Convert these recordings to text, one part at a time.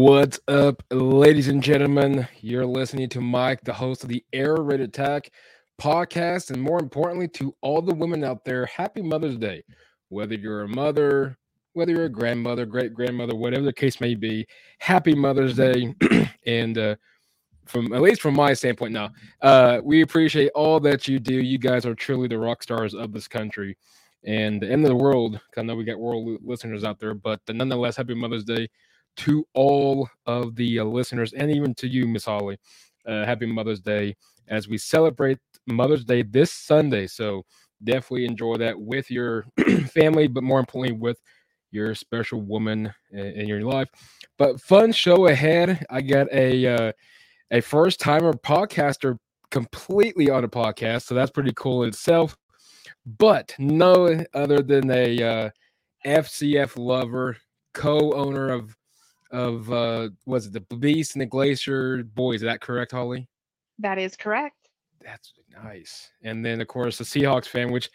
What's up, ladies and gentlemen? You're listening to Mike, the host of the Air Raid Attack podcast, and more importantly, to all the women out there, happy Mother's Day. Whether you're a mother, whether you're a grandmother, great grandmother, whatever the case may be, happy Mother's Day. and uh, from at least from my standpoint, now uh, we appreciate all that you do. You guys are truly the rock stars of this country and the end of the world. I know we got world listeners out there, but nonetheless, happy Mother's Day to all of the uh, listeners and even to you, Miss Holly. Uh, happy Mother's Day as we celebrate Mother's Day this Sunday. So definitely enjoy that with your family, but more importantly, with your special woman in, in your life. But fun show ahead. I got a uh, a first timer podcaster completely on a podcast, so that's pretty cool in itself. But no other than a uh, FCF lover, co-owner of of uh was it the beast and the glacier boys is that correct holly? That is correct. That's nice. And then of course the seahawks fan which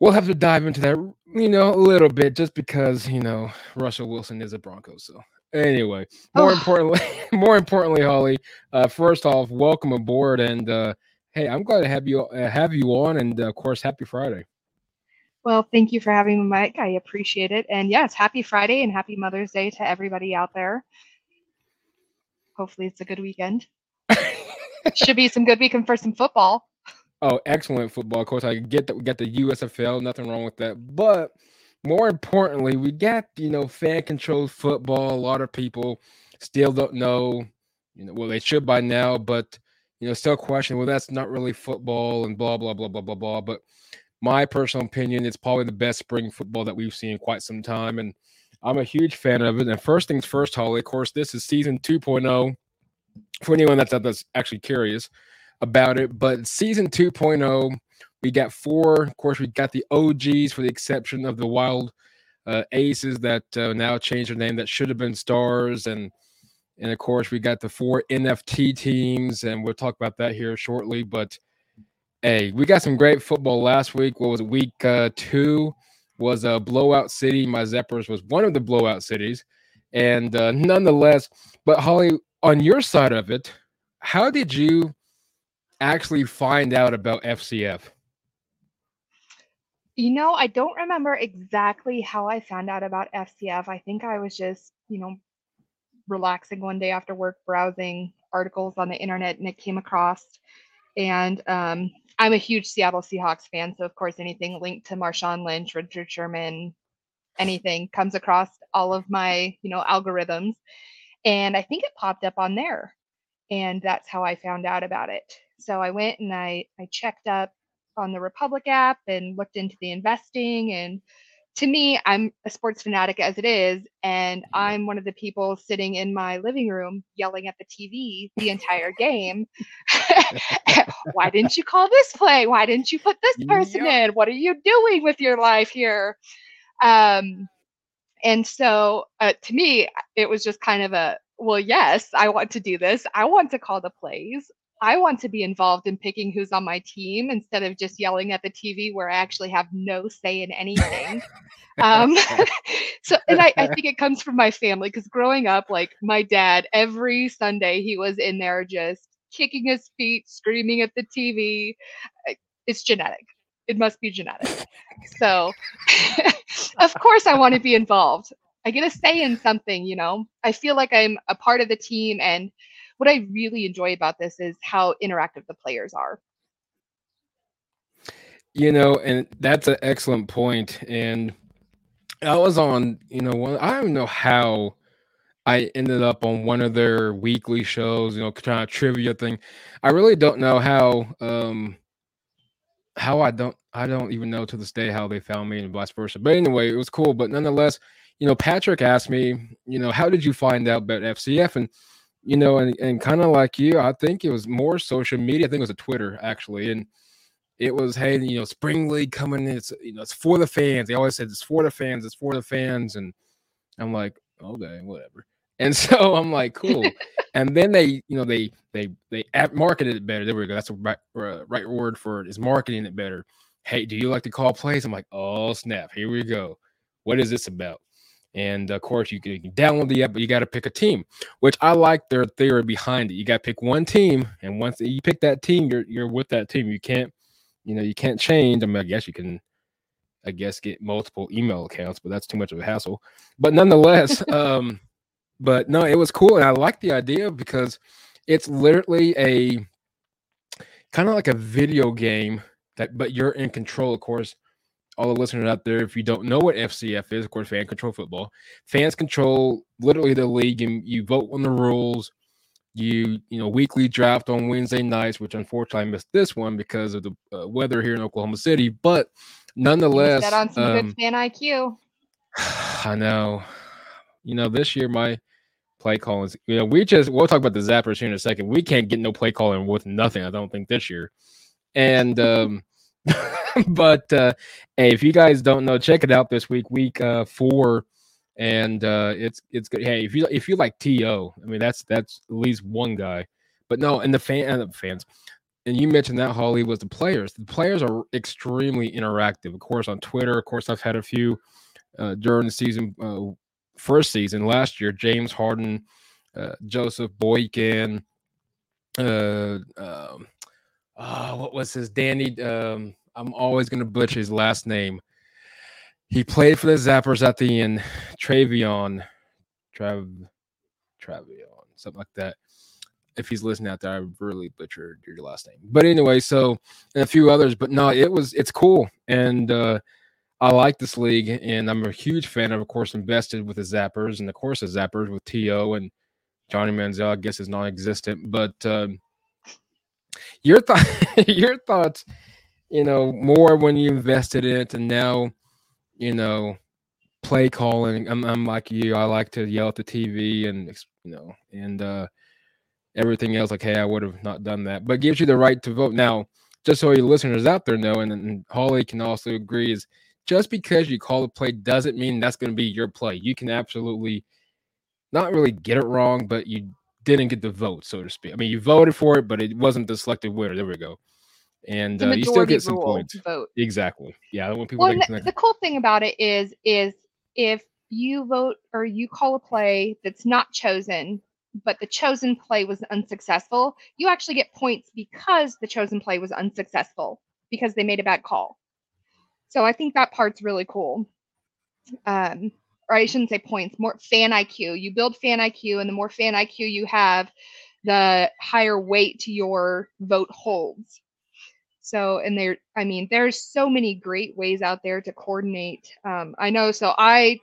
we'll have to dive into that you know a little bit just because you know russell wilson is a bronco so anyway more oh. importantly more importantly holly uh first off welcome aboard and uh hey i'm glad to have you uh, have you on and uh, of course happy friday well, thank you for having me, Mike. I appreciate it. And yes, happy Friday and happy Mother's Day to everybody out there. Hopefully, it's a good weekend. Should be some good weekend for some football. Oh, excellent football. Of course, I get that we got the USFL, nothing wrong with that. But more importantly, we got, you know, fan controlled football. A lot of people still don't know, you know, well, they should by now, but, you know, still question, well, that's not really football and blah, blah, blah, blah, blah, blah. But my personal opinion, it's probably the best spring football that we've seen in quite some time. And I'm a huge fan of it. And first things first, Holly, of course, this is season 2.0 for anyone that's, that's actually curious about it. But season 2.0, we got four. Of course, we got the OGs for the exception of the Wild uh, Aces that uh, now changed their name that should have been Stars. And and of course, we got the four NFT teams, and we'll talk about that here shortly. But Hey, we got some great football last week. What was it, week uh, two? Was a blowout city. My Zappers was one of the blowout cities, and uh, nonetheless. But Holly, on your side of it, how did you actually find out about FCF? You know, I don't remember exactly how I found out about FCF. I think I was just, you know, relaxing one day after work, browsing articles on the internet, and it came across. And um, I'm a huge Seattle Seahawks fan, so of course anything linked to Marshawn Lynch, Richard Sherman, anything comes across all of my, you know, algorithms. And I think it popped up on there. And that's how I found out about it. So I went and I I checked up on the Republic app and looked into the investing and to me, I'm a sports fanatic as it is, and I'm one of the people sitting in my living room yelling at the TV the entire game. Why didn't you call this play? Why didn't you put this person yep. in? What are you doing with your life here? Um, and so uh, to me, it was just kind of a well, yes, I want to do this. I want to call the plays. I want to be involved in picking who's on my team instead of just yelling at the TV where I actually have no say in anything. um, so, and I, I think it comes from my family because growing up, like my dad, every Sunday he was in there just kicking his feet, screaming at the TV. It's genetic. It must be genetic. So, of course, I want to be involved. I get a say in something, you know. I feel like I'm a part of the team and what I really enjoy about this is how interactive the players are. You know, and that's an excellent point. And I was on, you know, one, I don't know how I ended up on one of their weekly shows, you know, kind of trivia thing. I really don't know how, um, how I don't, I don't even know to this day how they found me and vice versa. But anyway, it was cool. But nonetheless, you know, Patrick asked me, you know, how did you find out about FCF? And you know, and, and kind of like you, I think it was more social media. I think it was a Twitter actually. And it was, hey, you know, spring league coming. It's you know, it's for the fans. They always said it's for the fans, it's for the fans. And I'm like, okay, whatever. And so I'm like, cool. and then they, you know, they they they marketed it better. There we go. That's the right, uh, right word for it is marketing it better. Hey, do you like to call plays? I'm like, oh snap, here we go. What is this about? And of course, you can, download the app, but you got to pick a team, which I like their theory behind it. You got to pick one team, and once you pick that team, you're you're with that team. You can't, you know, you can't change. I mean, I guess you can, I guess, get multiple email accounts, but that's too much of a hassle. But nonetheless, um, but no, it was cool, and I like the idea because it's literally a kind of like a video game that, but you're in control, of course all the listeners out there, if you don't know what FCF is, of course, fan control football. Fans control literally the league, and you vote on the rules. You you know weekly draft on Wednesday nights, which unfortunately I missed this one because of the uh, weather here in Oklahoma City. But nonetheless, that on some um, good fan IQ. I know. You know, this year my play calling is, you know, we just we'll talk about the zappers here in a second. We can't get no play calling with nothing, I don't think this year. And um but uh, hey, if you guys don't know, check it out this week, week uh, four, and uh, it's it's good. Hey, if you if you like To, I mean that's that's at least one guy. But no, and the fan and the fans, and you mentioned that Holly was the players. The players are extremely interactive. Of course, on Twitter. Of course, I've had a few uh, during the season, uh, first season last year. James Harden, uh, Joseph Boykin, uh, um, uh, what was his Danny? Um, I'm always going to butcher his last name. He played for the Zappers at the end. Travion, Trav, Travion, something like that. If he's listening out there, I really butchered your last name. But anyway, so and a few others. But no, it was it's cool, and uh, I like this league, and I'm a huge fan of, of course, invested with the Zappers, and of course the Zappers with To and Johnny Manziel. I guess is non-existent, but. Um, your thought, your thoughts, you know, more when you invested in it, and now, you know, play calling. I'm, I'm like you. I like to yell at the TV, and you know, and uh, everything else. Like, hey, I would have not done that, but gives you the right to vote. Now, just so your listeners out there know, and, and Holly can also agree, is just because you call a play doesn't mean that's going to be your play. You can absolutely not really get it wrong, but you didn't get the vote, so to speak. I mean, you voted for it, but it wasn't the selected winner. There we go. And uh, you still get some points. Vote. Exactly. Yeah. When people well, the, the cool thing about it is, is if you vote or you call a play that's not chosen, but the chosen play was unsuccessful, you actually get points because the chosen play was unsuccessful because they made a bad call. So I think that part's really cool. Um, or I shouldn't say points, more fan IQ. You build fan IQ, and the more fan IQ you have, the higher weight your vote holds. So, and there, I mean, there's so many great ways out there to coordinate. Um, I know. So I,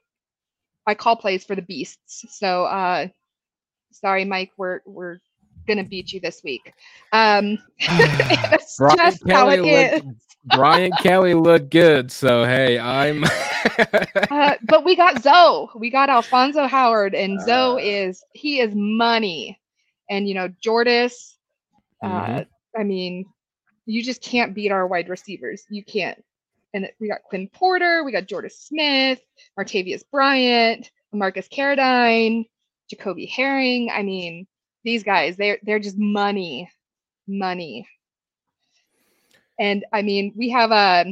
I call plays for the beasts. So, uh, sorry, Mike, we're we're gonna beat you this week. Um, that's just how it is. Brian Kelly looked good, so hey, I'm. uh, but we got Zoe. We got Alfonso Howard, and uh, Zoe is he is money, and you know Jordis. Uh, mm-hmm. I mean, you just can't beat our wide receivers. You can't. And we got Quinn Porter, we got Jordis Smith, Martavis Bryant, Marcus Carradine, Jacoby Herring. I mean, these guys, they're they're just money, money. And I mean, we have a,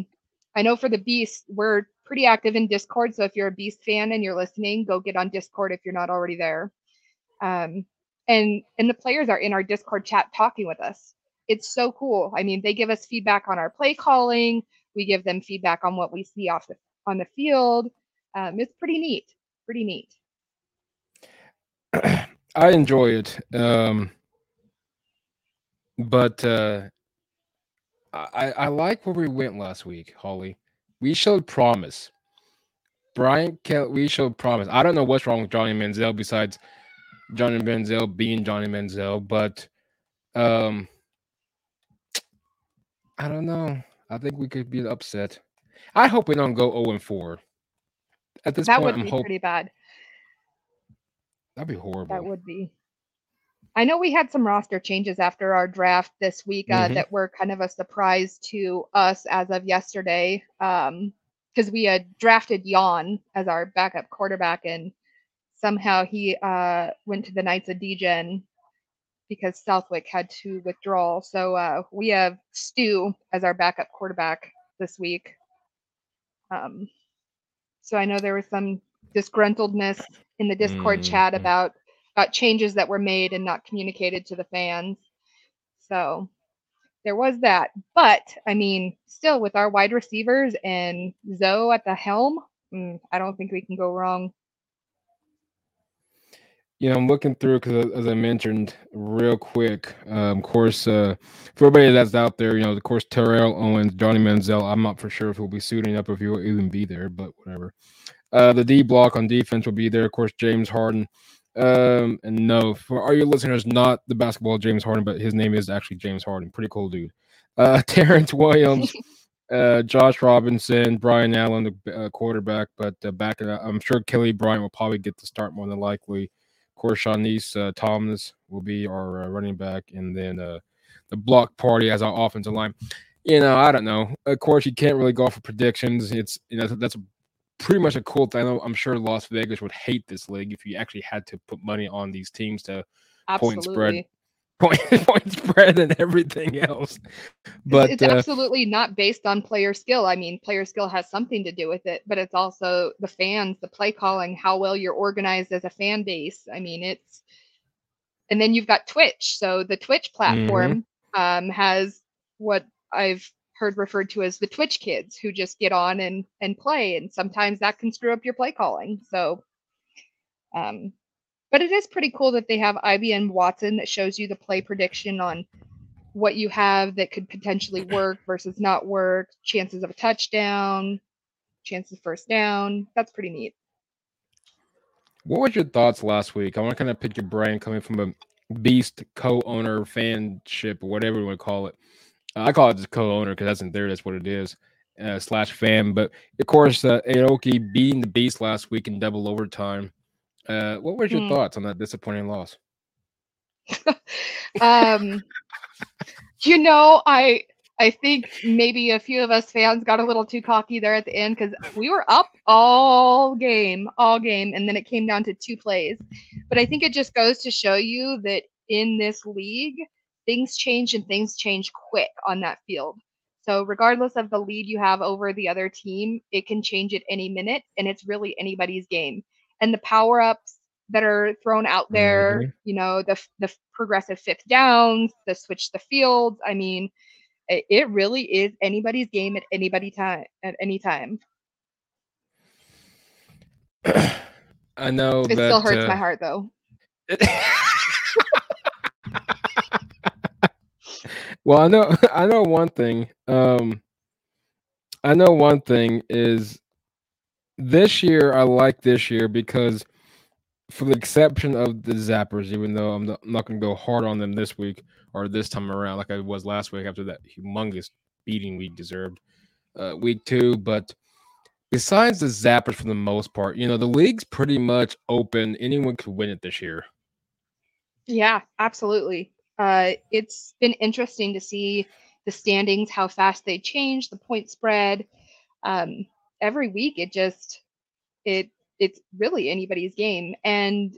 um, know for the Beast, we're pretty active in Discord. So if you're a Beast fan and you're listening, go get on Discord if you're not already there. Um, and and the players are in our Discord chat talking with us. It's so cool. I mean, they give us feedback on our play calling. We give them feedback on what we see off the on the field. Um, it's pretty neat. Pretty neat. I enjoy it. Um, but uh, I, I like where we went last week, Holly. We showed promise. Brian Kelly, we showed promise. I don't know what's wrong with Johnny Manziel besides Johnny Manziel being Johnny Manziel, but um, I don't know. I think we could be upset. I hope we don't go 0 and 4. At this that point, would I'm be pretty bad. That'd be horrible. That would be. I know we had some roster changes after our draft this week uh, mm-hmm. that were kind of a surprise to us as of yesterday. Um, because we had drafted Jan as our backup quarterback, and somehow he uh, went to the Knights of Degen because Southwick had to withdraw. So uh, we have Stu as our backup quarterback this week. Um, so I know there was some disgruntledness in the Discord mm-hmm. chat about about changes that were made and not communicated to the fans. So there was that. But I mean, still with our wide receivers and Zoe at the helm, mm, I don't think we can go wrong. You know, I'm looking through because, as I mentioned, real quick. Um, of course, uh, for everybody that's out there, you know, of course, Terrell Owens, Johnny Manziel. I'm not for sure if he'll be suiting up, if he will even be there, but whatever. Uh, the D block on defense will be there. Of course, James Harden. Um, and no, for all your listeners, not the basketball James Harden, but his name is actually James Harden. Pretty cool dude. Uh, Terrence Williams, uh, Josh Robinson, Brian Allen, the uh, quarterback, but uh, back, in, I'm sure Kelly Bryant will probably get the start more than likely. Of course, Shanice uh, Thomas will be our uh, running back, and then uh, the block party as our offensive line. You know, I don't know. Of course, you can't really go for predictions. It's you know that's pretty much a cool thing. I'm sure Las Vegas would hate this league if you actually had to put money on these teams to Absolutely. point spread point point spread and everything else. But it's, it's uh, absolutely not based on player skill. I mean, player skill has something to do with it, but it's also the fans, the play calling, how well you're organized as a fan base. I mean, it's and then you've got Twitch. So the Twitch platform mm-hmm. um, has what I've heard referred to as the Twitch kids who just get on and and play, and sometimes that can screw up your play calling. So um, but it is pretty cool that they have IBM Watson that shows you the play prediction on what you have that could potentially work versus not work, chances of a touchdown, chances first down. That's pretty neat. What was your thoughts last week? I want to kind of pick your brain coming from a beast co-owner fanship whatever you want to call it. I call it just co-owner because that's in there. That's what it is. Uh, slash fan, but of course, uh, Aoki beating the beast last week in double overtime. Uh, what were your mm. thoughts on that disappointing loss? um, you know, I I think maybe a few of us fans got a little too cocky there at the end because we were up all game, all game, and then it came down to two plays. But I think it just goes to show you that in this league, things change and things change quick on that field. So regardless of the lead you have over the other team, it can change at any minute, and it's really anybody's game and the power ups that are thrown out there, mm-hmm. you know, the the progressive fifth downs, the switch the fields. I mean, it, it really is anybody's game at anybody time at any time. I know it that, still hurts uh, my heart though. well, I know I know one thing. Um I know one thing is this year I like this year because for the exception of the Zappers, even though I'm not, not going to go hard on them this week or this time around like I was last week after that humongous beating we deserved uh, week two. But besides the Zappers, for the most part, you know, the league's pretty much open. Anyone could win it this year. Yeah, absolutely. Uh, it's been interesting to see the standings, how fast they change, the point spread. Um, every week it just it it's really anybody's game. And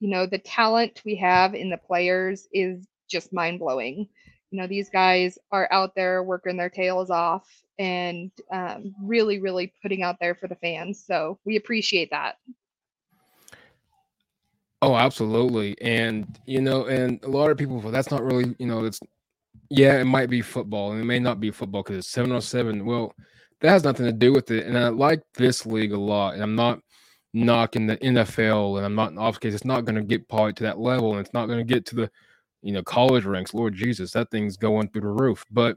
you know the talent we have in the players is just mind blowing you know these guys are out there working their tails off and um, really really putting out there for the fans. So we appreciate that oh absolutely and you know and a lot of people that's not really you know it's yeah it might be football and it may not be football because it's 707 well that has nothing to do with it. And I like this league a lot. And I'm not knocking the NFL, and I'm not in off case. It's not going to get probably to that level, and it's not going to get to the you know college ranks. Lord Jesus, that thing's going through the roof. But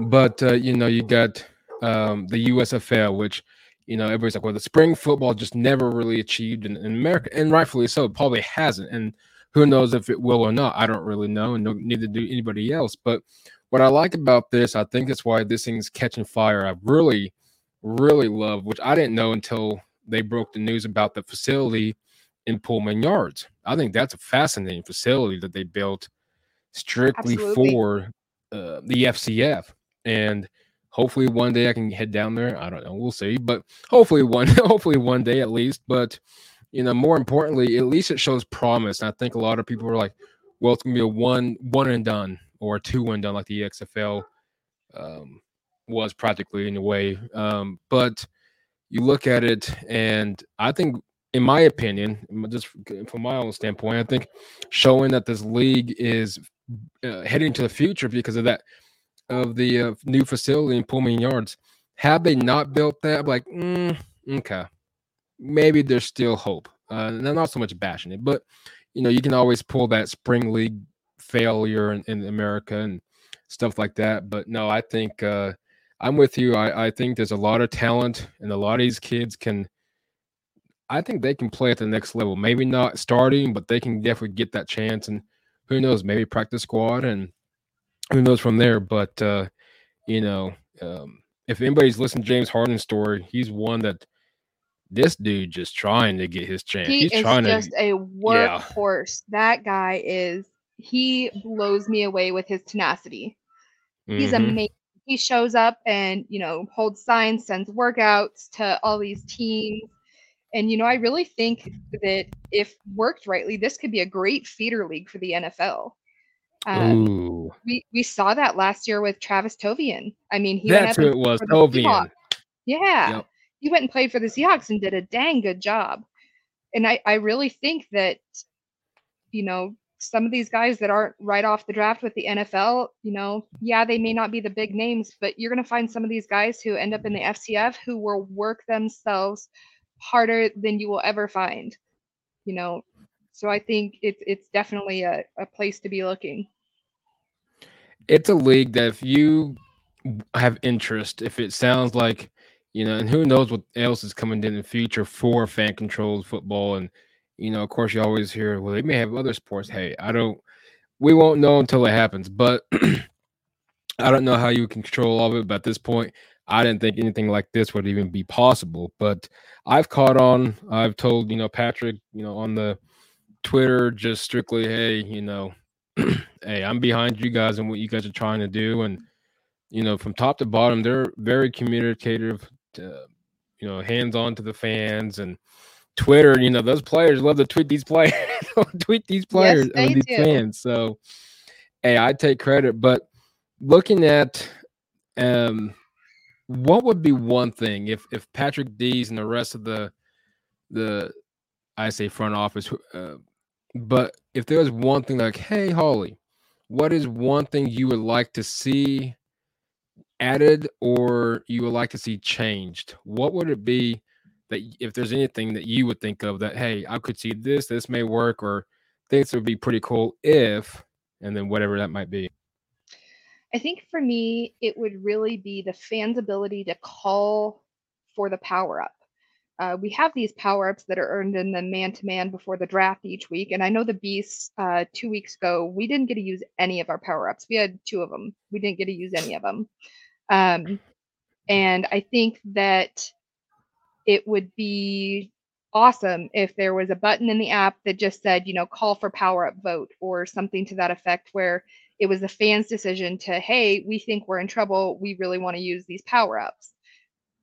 but uh, you know you got um, the USFL, which you know everybody's like, well, the spring football just never really achieved in, in America, and rightfully so. It probably hasn't, and who knows if it will or not? I don't really know, and no, neither do anybody else. But what I like about this, I think that's why this thing's catching fire. I really, really love, which I didn't know until they broke the news about the facility in Pullman Yards. I think that's a fascinating facility that they built strictly Absolutely. for uh, the FCF. And hopefully one day I can head down there. I don't know, we'll see. But hopefully one, hopefully one day at least. But you know, more importantly, at least it shows promise. And I think a lot of people are like, well, it's gonna be a one one and done or two and done like the XFL um, was practically in a way. Um, but you look at it, and I think, in my opinion, just from my own standpoint, I think showing that this league is uh, heading to the future because of that of the uh, new facility in Pullman Yards. Had they not built that, like, mm, okay, maybe there's still hope. Uh, not so much bashing it, but you know, you can always pull that spring league failure in, in America and stuff like that. But no, I think uh, I'm with you. I, I think there's a lot of talent, and a lot of these kids can. I think they can play at the next level. Maybe not starting, but they can definitely get that chance. And who knows, maybe practice squad, and who knows from there. But uh, you know, um, if anybody's listened to James Harden's story, he's one that this dude just trying to get his chance. He He's is trying just to, a workhorse. That guy is. He blows me away with his tenacity. He's Mhm. amazing. He shows up and you know holds signs, sends workouts to all these teams, and you know I really think that if worked rightly, this could be a great feeder league for the NFL. Um, we we saw that last year with Travis Tovian. I mean, he went that's who it was. Tovian. Yeah, Yep. he went and played for the Seahawks and did a dang good job. And I I really think that you know some of these guys that aren't right off the draft with the NFL, you know, yeah, they may not be the big names, but you're going to find some of these guys who end up in the FCF who will work themselves harder than you will ever find. You know, so I think it's it's definitely a, a place to be looking. It's a league that if you have interest, if it sounds like, you know, and who knows what else is coming in the future for fan controlled football. And, you know, of course, you always hear, well, they may have other sports. Hey, I don't, we won't know until it happens. But I don't know how you can control all of it. But at this point, I didn't think anything like this would even be possible. But I've caught on. I've told, you know, Patrick, you know, on the Twitter, just strictly, hey, you know, hey, I'm behind you guys and what you guys are trying to do. And, you know, from top to bottom, they're very communicative, to, you know, hands on to the fans and Twitter. You know, those players love to tweet these players, tweet these players, or these do. fans. So, hey, I take credit. But looking at, um, what would be one thing if if Patrick Dees and the rest of the the I say front office, uh, but if there was one thing like, hey, Holly, what is one thing you would like to see added or you would like to see changed? What would it be that if there's anything that you would think of that, hey, I could see this, this may work, or this would be pretty cool if, and then whatever that might be. I think for me, it would really be the fans' ability to call for the power up. Uh, we have these power ups that are earned in the man to man before the draft each week. And I know the Beasts uh, two weeks ago, we didn't get to use any of our power ups. We had two of them, we didn't get to use any of them. Um, and I think that it would be awesome if there was a button in the app that just said, you know, call for power up vote or something to that effect, where it was the fans' decision to, hey, we think we're in trouble. We really want to use these power ups.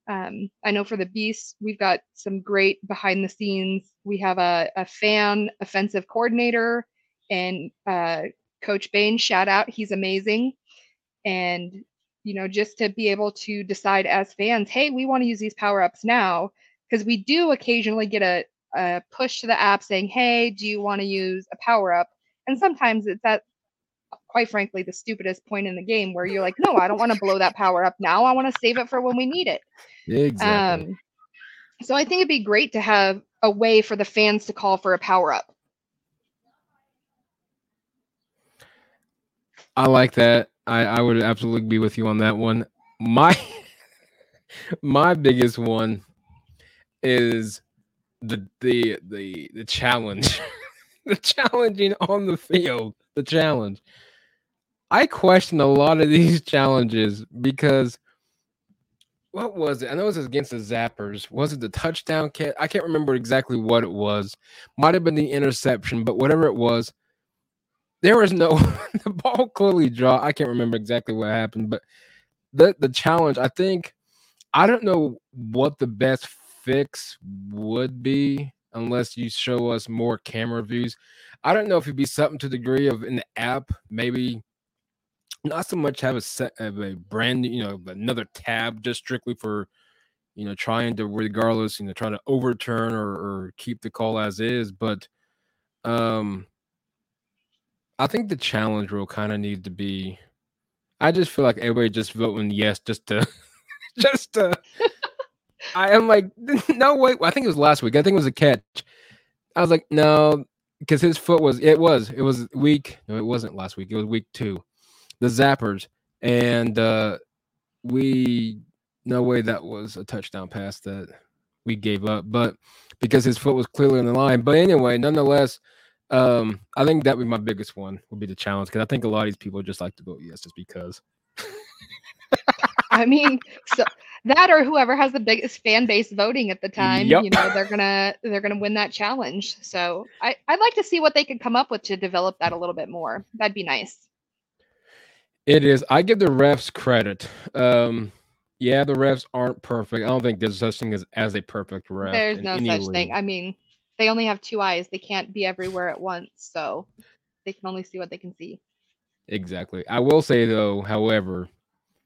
Um, I know for the Beasts, we've got some great behind the scenes. We have a, a fan offensive coordinator and uh, Coach Bain, shout out, he's amazing. And, you know, just to be able to decide as fans, hey, we want to use these power ups now, because we do occasionally get a, a push to the app saying, hey, do you want to use a power up? And sometimes it's at quite frankly the stupidest point in the game where you're like, no, I don't want to blow that power up now. I want to save it for when we need it. Exactly. Um, so I think it'd be great to have a way for the fans to call for a power up. I like that. I, I would absolutely be with you on that one. My my biggest one is the the the the challenge. the challenging on the field. The challenge. I question a lot of these challenges because what was it? I know it was against the Zappers. Was it the touchdown catch? I can't remember exactly what it was. Might have been the interception, but whatever it was, there was no the ball clearly dropped. I can't remember exactly what happened, but the the challenge, I think I don't know what the best fix would be unless you show us more camera views. I don't know if it'd be something to the degree of the app, maybe not so much have a set of a brand you know, another tab just strictly for you know, trying to regardless, you know, trying to overturn or, or keep the call as is. But um I think the challenge rule kind of needs to be I just feel like everybody just voting yes just to just to I am like, no wait, I think it was last week. I think it was a catch. I was like, no, because his foot was it was it was week. No, it wasn't last week. It was week two. The zappers and uh we no way that was a touchdown pass that we gave up, but because his foot was clearly on the line. But anyway, nonetheless, um, I think that would be my biggest one would be the challenge because I think a lot of these people just like to vote yes just because. I mean, so that or whoever has the biggest fan base voting at the time, yep. you know, they're gonna they're gonna win that challenge. So I, I'd like to see what they could come up with to develop that a little bit more. That'd be nice. It is. I give the refs credit. Um, yeah, the refs aren't perfect. I don't think there's such thing as, as a perfect ref. There's no such league. thing. I mean, they only have two eyes. They can't be everywhere at once. So they can only see what they can see. Exactly. I will say though, however,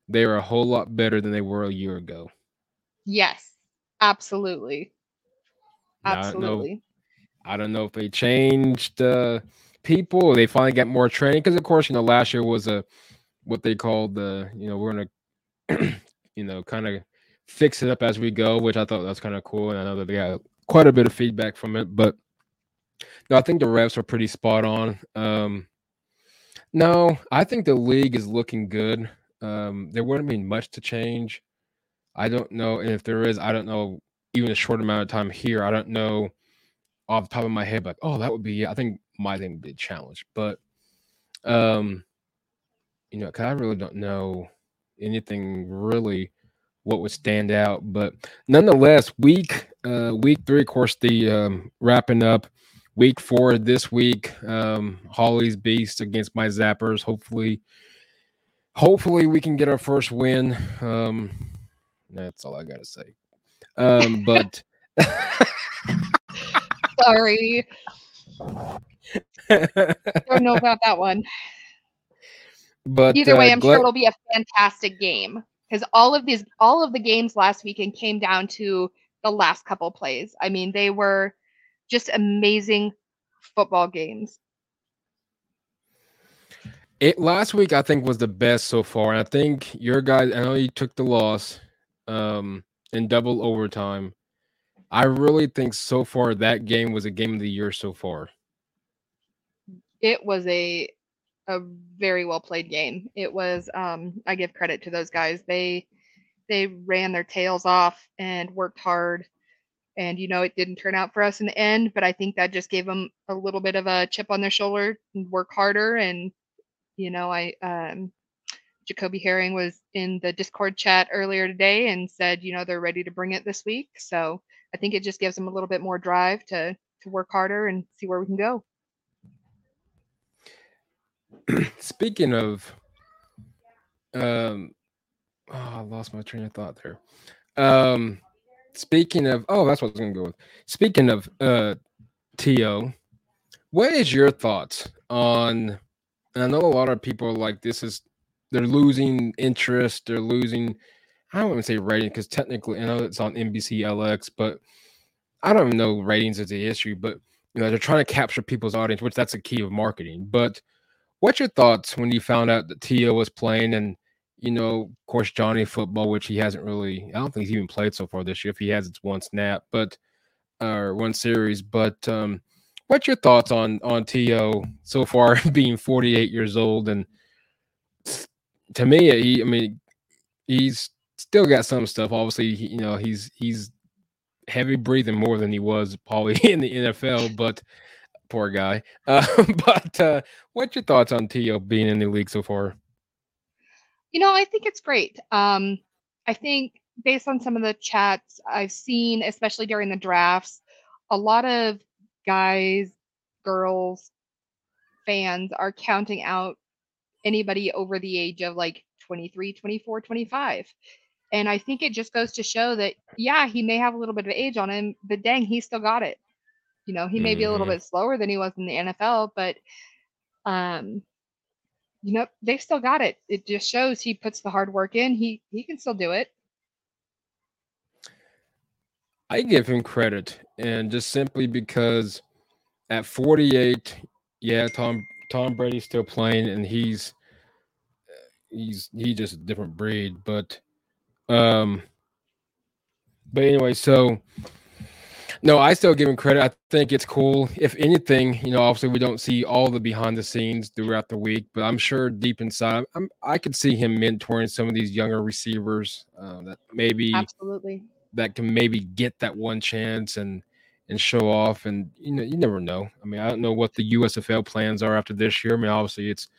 they are a whole lot better than they were a year ago. Yes, absolutely. Absolutely. I don't know, I don't know if they changed uh, people or they finally got more training because, of course, you know, last year was a what they called the you know we're gonna you know kind of fix it up as we go, which I thought that's kind of cool, and I know that they got quite a bit of feedback from it, but no, I think the refs are pretty spot on. Um, no, I think the league is looking good. Um, there wouldn't be much to change. I don't know, and if there is, I don't know. Even a short amount of time here, I don't know off the top of my head, like, oh, that would be. I think my thing would be a challenge, but um, you know, cause I really don't know anything really what would stand out, but nonetheless, week uh week three, of course, the um, wrapping up week four this week. Um, Holly's Beast against my Zappers. Hopefully, hopefully we can get our first win. Um, that's all I gotta say. Um, but sorry, don't know about that one. But either way, uh, I'm sure it'll be a fantastic game because all of these, all of the games last weekend came down to the last couple plays. I mean, they were just amazing football games. It last week I think was the best so far, and I think your guys. I know you took the loss um, in double overtime. I really think so far that game was a game of the year so far. It was a a very well played game. It was um, I give credit to those guys. They they ran their tails off and worked hard. And you know, it didn't turn out for us in the end, but I think that just gave them a little bit of a chip on their shoulder and work harder and you know, I um, Jacoby Herring was in the Discord chat earlier today and said, you know, they're ready to bring it this week. So I think it just gives them a little bit more drive to to work harder and see where we can go. Speaking of, um, oh, I lost my train of thought there. Um, speaking of, oh, that's what I was gonna go with. Speaking of, uh, To, what is your thoughts on and I know a lot of people like this is they're losing interest, they're losing I don't even say rating because technically I know it's on NBC LX, but I don't even know ratings is the issue, but you know, they're trying to capture people's audience, which that's a key of marketing. But what's your thoughts when you found out that T.O. was playing and you know, of course, Johnny football, which he hasn't really, I don't think he's even played so far this year. If he has, it's one snap, but or one series. But um, What's your thoughts on on To so far being 48 years old and to me, he, I mean, he's still got some stuff. Obviously, he, you know, he's he's heavy breathing more than he was probably in the NFL, but poor guy. Uh, but uh, what's your thoughts on To being in the league so far? You know, I think it's great. Um, I think based on some of the chats I've seen, especially during the drafts, a lot of guys, girls, fans are counting out anybody over the age of like 23, 24, 25. And I think it just goes to show that, yeah, he may have a little bit of age on him, but dang, he still got it. You know, he may mm-hmm. be a little mm-hmm. bit slower than he was in the NFL, but, um, you know, they still got it. It just shows he puts the hard work in. He he can still do it. I give him credit, and just simply because at 48, yeah, Tom Tom Brady's still playing, and he's he's he just a different breed. But um, but anyway, so no, I still give him credit. I think it's cool. If anything, you know, obviously we don't see all the behind the scenes throughout the week, but I'm sure deep inside, I'm, I could see him mentoring some of these younger receivers uh, that maybe absolutely that can maybe get that one chance and and show off. And you know, you never know. I mean, I don't know what the USFL plans are after this year. I mean, obviously it's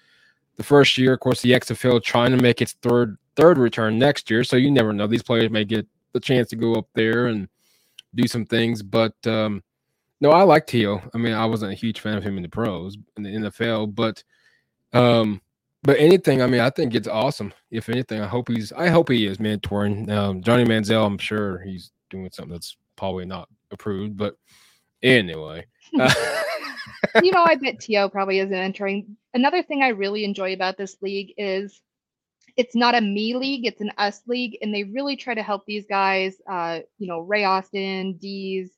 the first year. Of course, the XFL trying to make its third third return next year, so you never know. These players may get the chance to go up there and do some things. But um, no, I like T.O. I mean, I wasn't a huge fan of him in the pros in the NFL, but um, but anything, I mean, I think it's awesome. If anything, I hope he's I hope he is mentoring. Um, Johnny Manziel, I'm sure he's doing something that's probably not approved, but anyway. Uh, you know, I bet T.O. probably isn't entering. Another thing I really enjoy about this league is it's not a me league, it's an us league, and they really try to help these guys. Uh, you know, Ray Austin, Dees,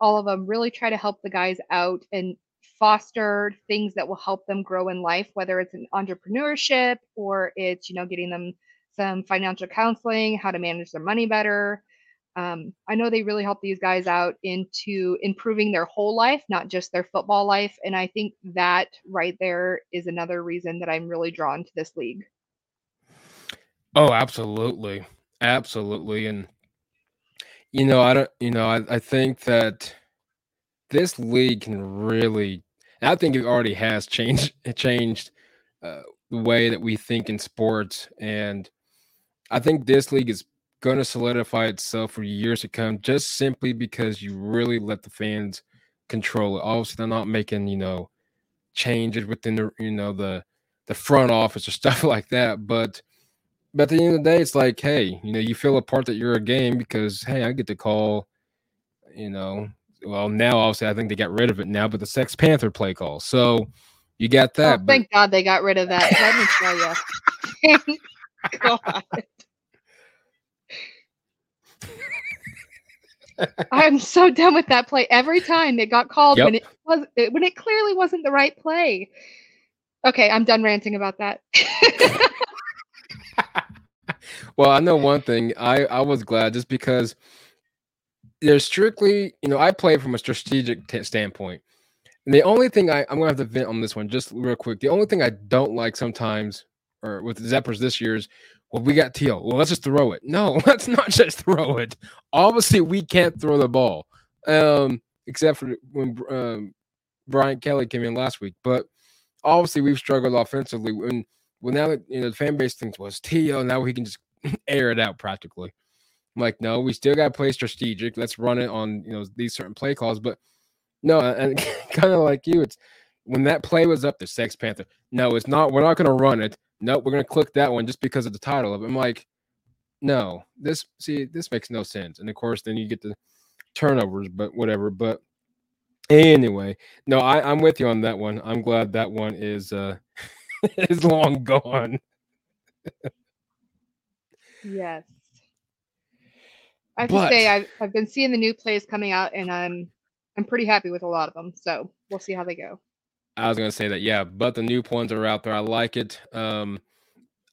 all of them really try to help the guys out and foster things that will help them grow in life, whether it's an entrepreneurship or it's you know getting them some financial counseling, how to manage their money better. Um, I know they really help these guys out into improving their whole life, not just their football life. And I think that right there is another reason that I'm really drawn to this league. Oh, absolutely. Absolutely. And you know, I don't you know, I, I think that this league can really I think it already has changed changed uh, the way that we think in sports and I think this league is going to solidify itself for years to come just simply because you really let the fans control it. Obviously, they're not making, you know, changes within the, you know, the the front office or stuff like that, but but at the end of the day, it's like, hey, you know, you feel a part that you're a game because hey, I get to call, you know, well now obviously I think they got rid of it now, but the Sex Panther play call. So you got oh, that. Oh, thank God they got rid of that. Let me tell you. thank God. I'm so done with that play. Every time it got called yep. when it was when it clearly wasn't the right play. Okay, I'm done ranting about that. well, I know one thing. I I was glad just because there's strictly, you know, I play from a strategic t- standpoint. And the only thing I I'm gonna have to vent on this one just real quick. The only thing I don't like sometimes, or with Zappers this year, is well, we got Teal. Well, let's just throw it. No, let's not just throw it. Obviously, we can't throw the ball, um, except for when um, Brian Kelly came in last week. But obviously, we've struggled offensively. When well, now that you know the fan base thinks was Teal, now we can just air it out practically. I'm like, no, we still got to play strategic. Let's run it on you know these certain play calls. But no, and kind of like you, it's when that play was up, the Sex Panther. No, it's not. We're not going to run it nope, we're gonna click that one just because of the title of it. I'm like, no, this see, this makes no sense. And of course, then you get the turnovers, but whatever. But anyway, no, I, I'm with you on that one. I'm glad that one is uh is long gone. Yes. I have but, to say I've I've been seeing the new plays coming out and I'm I'm pretty happy with a lot of them. So we'll see how they go. I was gonna say that, yeah, but the new ones are out there. I like it. Um,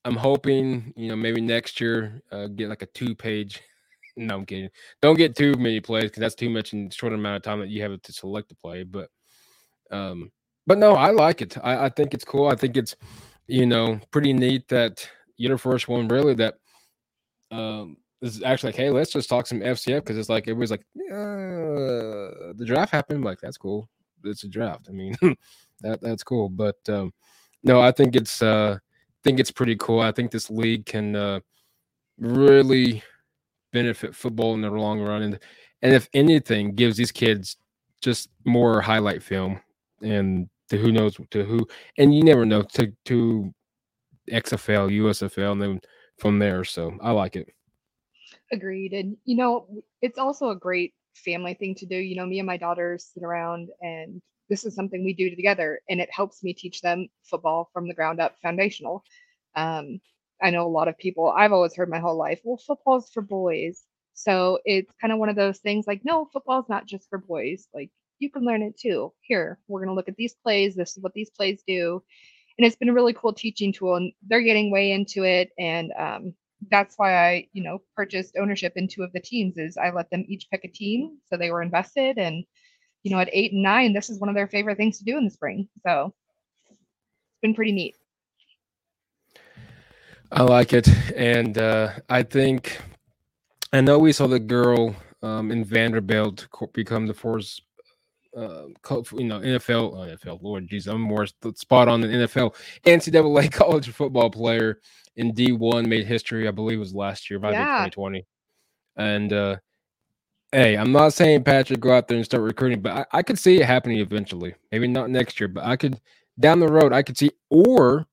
I'm hoping, you know, maybe next year uh, get like a two page. no, I'm kidding. Don't get too many plays because that's too much in short amount of time that you have to select the play. But, um, but no, I like it. I, I think it's cool. I think it's, you know, pretty neat that you're the first one really that um is actually like, hey, let's just talk some FCF because it's like everybody's like, uh, the draft happened. I'm like, that's cool. It's a draft. I mean, that that's cool. But um, no, I think it's uh, I think it's pretty cool. I think this league can uh, really benefit football in the long run, and and if anything, gives these kids just more highlight film and to who knows to who, and you never know to to XFL, USFL, and then from there. So I like it. Agreed, and you know it's also a great family thing to do. You know, me and my daughters sit around and this is something we do together and it helps me teach them football from the ground up foundational um, i know a lot of people i've always heard my whole life well football's for boys So it's kind of one of those things like, no, football's not just for boys. Like you can learn it too. Here, we're going to look at these plays. This is what these plays do. And it's been a really cool teaching tool and they're getting way into it. And um, that's why I, you know, purchased ownership in two of the teams is I let them each pick a team. So they were invested and, you know, at eight and nine, this is one of their favorite things to do in the spring. So it's been pretty neat. I like it. And uh, I think, I know we saw the girl um, in Vanderbilt become the first, uh, you know, NFL, oh, NFL, Lord Jesus, I'm more spot on than NFL, NCAA college football player in D1 made history, I believe was last year, by yeah. 2020. And uh, hey, I'm not saying Patrick go out there and start recruiting, but I, I could see it happening eventually. Maybe not next year, but I could down the road, I could see, or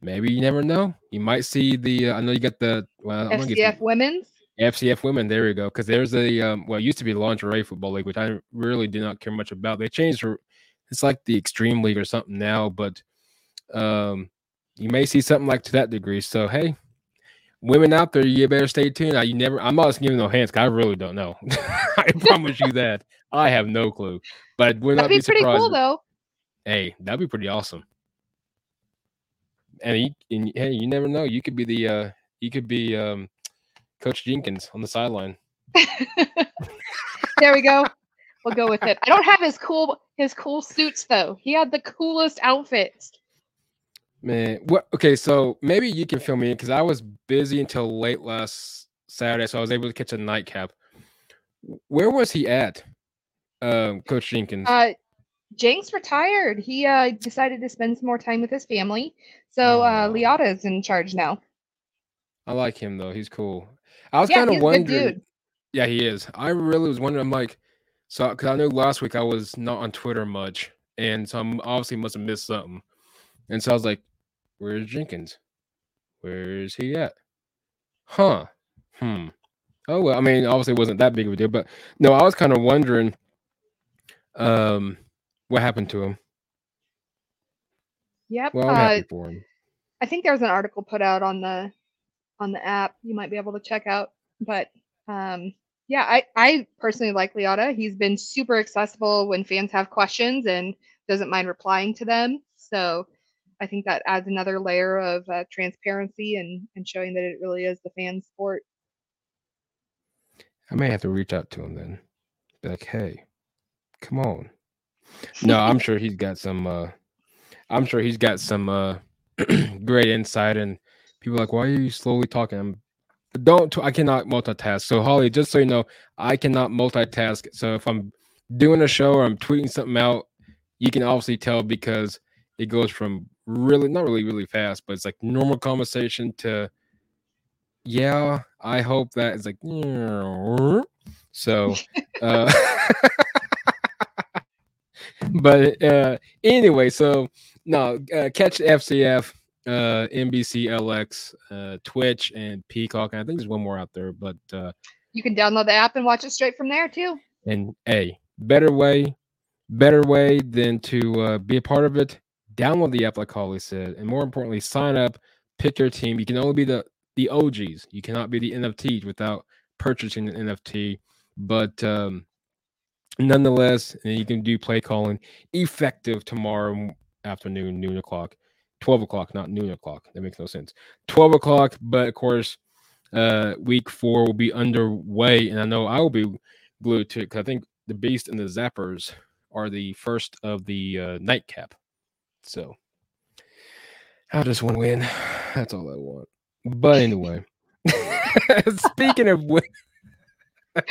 maybe you never know. You might see the. Uh, I know you got the well, FCF women's. FCF women. There we go. Because there's a um, well, it used to be the lingerie football league, which I really do not care much about. They changed. It's like the extreme league or something now, but um, you may see something like to that degree. So hey, women out there, you better stay tuned. I, you never. I'm not giving no hands. I really don't know. I promise you that I have no clue. But we're That'd not be, be pretty cool though. Hey, that'd be pretty awesome. And, he, and hey, you never know. You could be the uh you could be um Coach Jenkins on the sideline. there we go. We'll go with it. I don't have his cool his cool suits though. He had the coolest outfits. Man, what? Okay, so maybe you can fill me in because I was busy until late last Saturday, so I was able to catch a nightcap. Where was he at, um, Coach Jenkins? Uh, Jenks retired. He uh, decided to spend some more time with his family. So uh, oh. Liotta is in charge now. I like him though. He's cool. I was yeah, kind of wondering. Yeah, he is. I really was wondering. I'm like, so because I know last week I was not on Twitter much, and so I'm obviously must have missed something. And so I was like, "Where's Jenkins? Where's he at? Huh? Hmm. Oh well. I mean, obviously it wasn't that big of a deal, but no, I was kind of wondering. Um, what happened to him? Yep. Well, I'm uh, happy for him. I think there was an article put out on the on the app you might be able to check out. But um, yeah, I, I personally like Liotta. He's been super accessible when fans have questions and doesn't mind replying to them. So I think that adds another layer of uh, transparency and, and showing that it really is the fan sport. I may have to reach out to him then. Be like, hey, come on no, I'm sure he's got some. uh I'm sure he's got some uh great insight. And people like, why are you slowly talking? don't. I cannot multitask. So Holly, just so you know, I cannot multitask. So if I'm doing a show or I'm tweeting something out, you can obviously tell because it goes from really not really really fast, but it's like normal conversation to yeah. I hope that it's like so. uh but uh, anyway, so no, uh, catch FCF, uh, NBC LX, uh, Twitch, and Peacock. And I think there's one more out there, but uh, you can download the app and watch it straight from there too. And a better way, better way than to uh, be a part of it. Download the app, like Holly said, and more importantly, sign up, pick your team. You can only be the the OGs. You cannot be the NFTs without purchasing an NFT. But um, nonetheless, and you can do play calling effective tomorrow afternoon, noon o'clock, 12 o'clock, not noon o'clock. That makes no sense. 12 o'clock, but of course, uh, week four will be underway. And I know I will be glued to it because I think the Beast and the Zappers are the first of the uh, nightcap. So I just want to win. That's all I want. But anyway, speaking of win.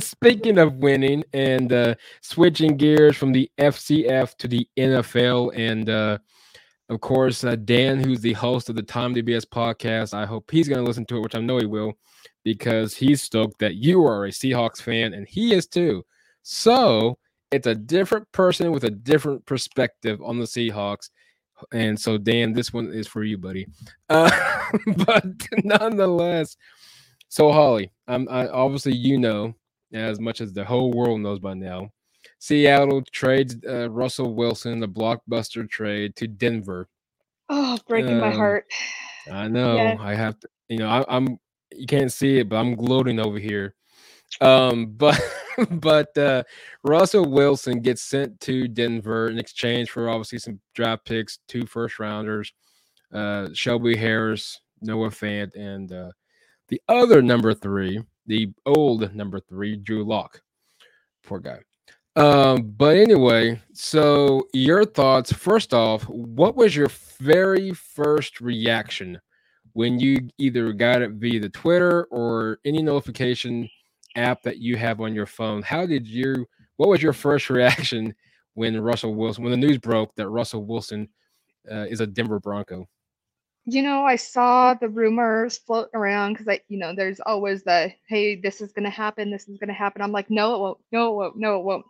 Speaking of winning and uh, switching gears from the FCF to the NFL, and uh, of course, uh, Dan, who's the host of the Time DBS podcast, I hope he's going to listen to it, which I know he will, because he's stoked that you are a Seahawks fan, and he is too. So it's a different person with a different perspective on the Seahawks. And so, Dan, this one is for you, buddy. Uh, but nonetheless, so Holly, I'm I, obviously you know as much as the whole world knows by now. Seattle trades uh, Russell Wilson, the blockbuster trade to Denver. Oh, breaking um, my heart. I know. Yeah. I have to. You know, I, am you can't see it, but I'm gloating over here. Um, but but uh, Russell Wilson gets sent to Denver in exchange for obviously some draft picks, two first rounders, uh, Shelby Harris, Noah Fant, and uh, the other number three, the old number three, Drew Lock. Poor guy. Um, but anyway, so your thoughts. First off, what was your very first reaction when you either got it via the Twitter or any notification app that you have on your phone? How did you? What was your first reaction when Russell Wilson, when the news broke that Russell Wilson uh, is a Denver Bronco? You know, I saw the rumors floating around because I, you know, there's always the, hey, this is going to happen, this is going to happen. I'm like, no, it won't, no, it won't, no, it won't.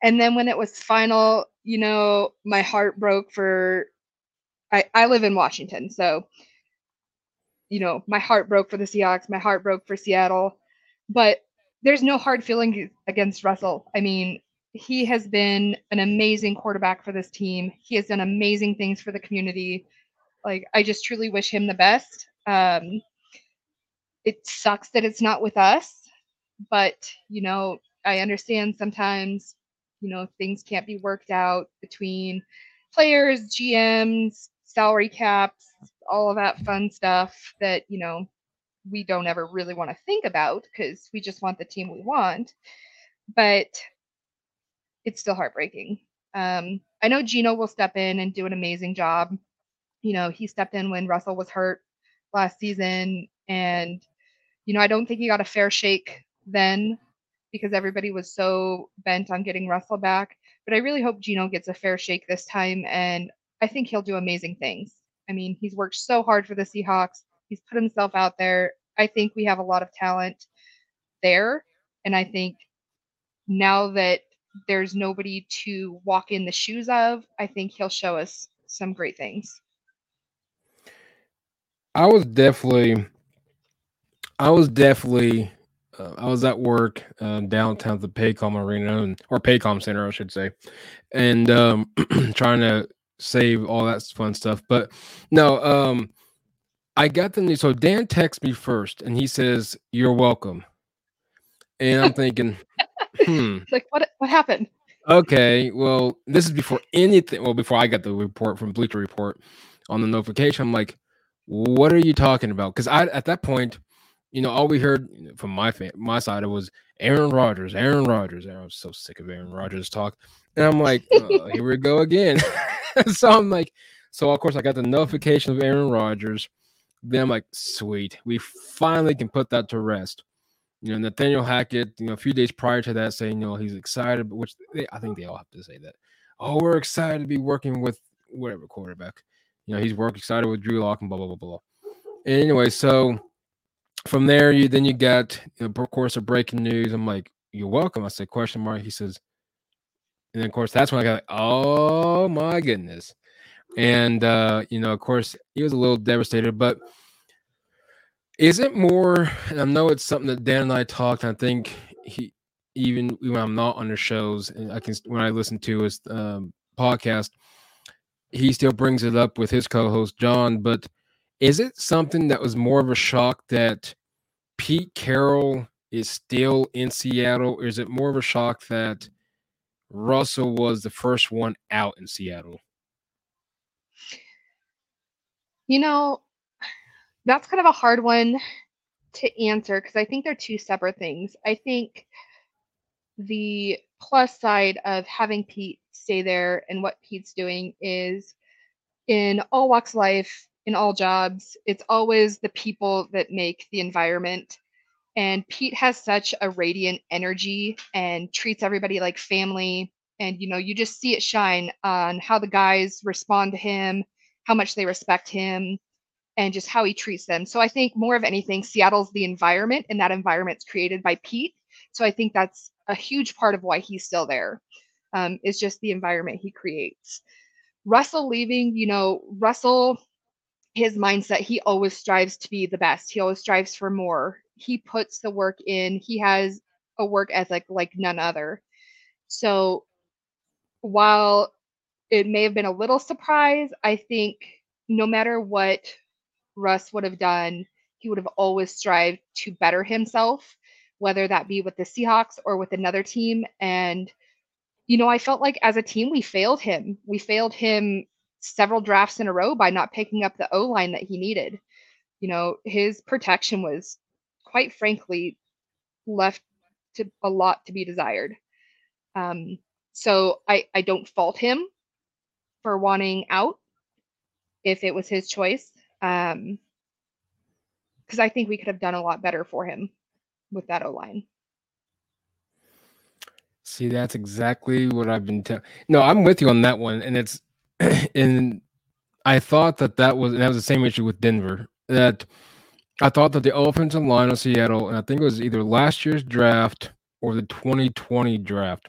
And then when it was final, you know, my heart broke for, I, I live in Washington. So, you know, my heart broke for the Seahawks, my heart broke for Seattle. But there's no hard feeling against Russell. I mean, he has been an amazing quarterback for this team. He has done amazing things for the community like I just truly wish him the best. Um, it sucks that it's not with us, but you know, I understand sometimes, you know, things can't be worked out between players, GMs, salary caps, all of that fun stuff that, you know, we don't ever really want to think about because we just want the team we want. But it's still heartbreaking. Um, I know Geno will step in and do an amazing job you know, he stepped in when Russell was hurt last season. And, you know, I don't think he got a fair shake then because everybody was so bent on getting Russell back. But I really hope Geno gets a fair shake this time. And I think he'll do amazing things. I mean, he's worked so hard for the Seahawks, he's put himself out there. I think we have a lot of talent there. And I think now that there's nobody to walk in the shoes of, I think he'll show us some great things. I was definitely, I was definitely, uh, I was at work uh, downtown at the Paycom Arena and, or Paycom Center, I should say, and um, trying to save all that fun stuff. But no, um, I got the news. So Dan texts me first, and he says, "You're welcome," and I'm thinking, hmm, like what? What happened? Okay, well, this is before anything. Well, before I got the report from Bleacher Report on the notification, I'm like, what are you talking about? Because I at that point, you know, all we heard from my my side it was Aaron Rodgers, Aaron Rodgers. I was so sick of Aaron Rodgers talk, and I'm like, oh, here we go again. so I'm like, so of course I got the notification of Aaron Rodgers. Then I'm like, sweet, we finally can put that to rest. You know, Nathaniel Hackett, you know, a few days prior to that, saying, you know, he's excited, which they, I think they all have to say that. Oh, we're excited to be working with whatever quarterback. You know, he's working excited with Drew Lock and blah blah blah blah. Anyway, so from there, you then you got, of course, a breaking news. I'm like, "You're welcome." I said, "Question mark." He says, and then of course that's when I got, "Oh my goodness!" And uh, you know, of course, he was a little devastated, but is it more? And I know it's something that Dan and I talked. And I think he, even when I'm not on the shows, and I can when I listen to his um, podcast, he still brings it up with his co-host John, but is it something that was more of a shock that Pete Carroll is still in Seattle, or is it more of a shock that Russell was the first one out in Seattle? You know, that's kind of a hard one to answer because I think they're two separate things. I think the plus side of having Pete stay there and what Pete's doing is in all walks of life, in all jobs, it's always the people that make the environment. And Pete has such a radiant energy and treats everybody like family. And, you know, you just see it shine on how the guys respond to him, how much they respect him, and just how he treats them. So I think more of anything, Seattle's the environment, and that environment's created by Pete. So I think that's a huge part of why he's still there um, is just the environment he creates. Russell leaving, you know, Russell, his mindset, he always strives to be the best. He always strives for more. He puts the work in. He has a work ethic like none other. So while it may have been a little surprise, I think no matter what Russ would have done, he would have always strived to better himself, whether that be with the Seahawks or with another team. And, you know, I felt like as a team, we failed him. We failed him several drafts in a row by not picking up the O line that he needed. You know, his protection was quite frankly left to a lot to be desired. Um, so I, I don't fault him for wanting out if it was his choice. Um, because I think we could have done a lot better for him with that O line. See, that's exactly what I've been telling. No, I'm with you on that one, and it's and I thought that that was that was the same issue with Denver. That I thought that the offensive line of Seattle, and I think it was either last year's draft or the 2020 draft.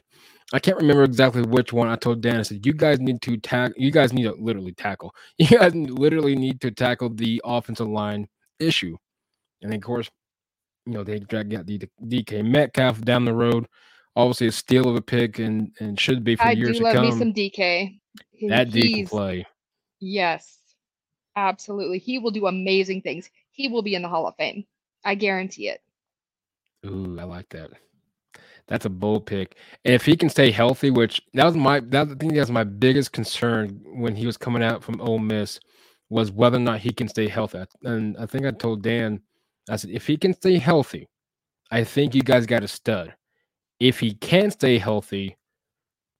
I can't remember exactly which one. I told Dan, I said, "You guys need to tackle. You guys need to literally tackle. You guys literally need to tackle the offensive line issue." And of course, you know they got the DK Metcalf down the road. Obviously, a steal of a pick, and and should be for I years do to love come. me some DK. That D can play. Yes, absolutely. He will do amazing things. He will be in the Hall of Fame. I guarantee it. Ooh, I like that. That's a bold pick. And if he can stay healthy, which that was my that I think that was my biggest concern when he was coming out from Ole Miss, was whether or not he can stay healthy. And I think I told Dan, I said, if he can stay healthy, I think you guys got a stud. If he can't stay healthy,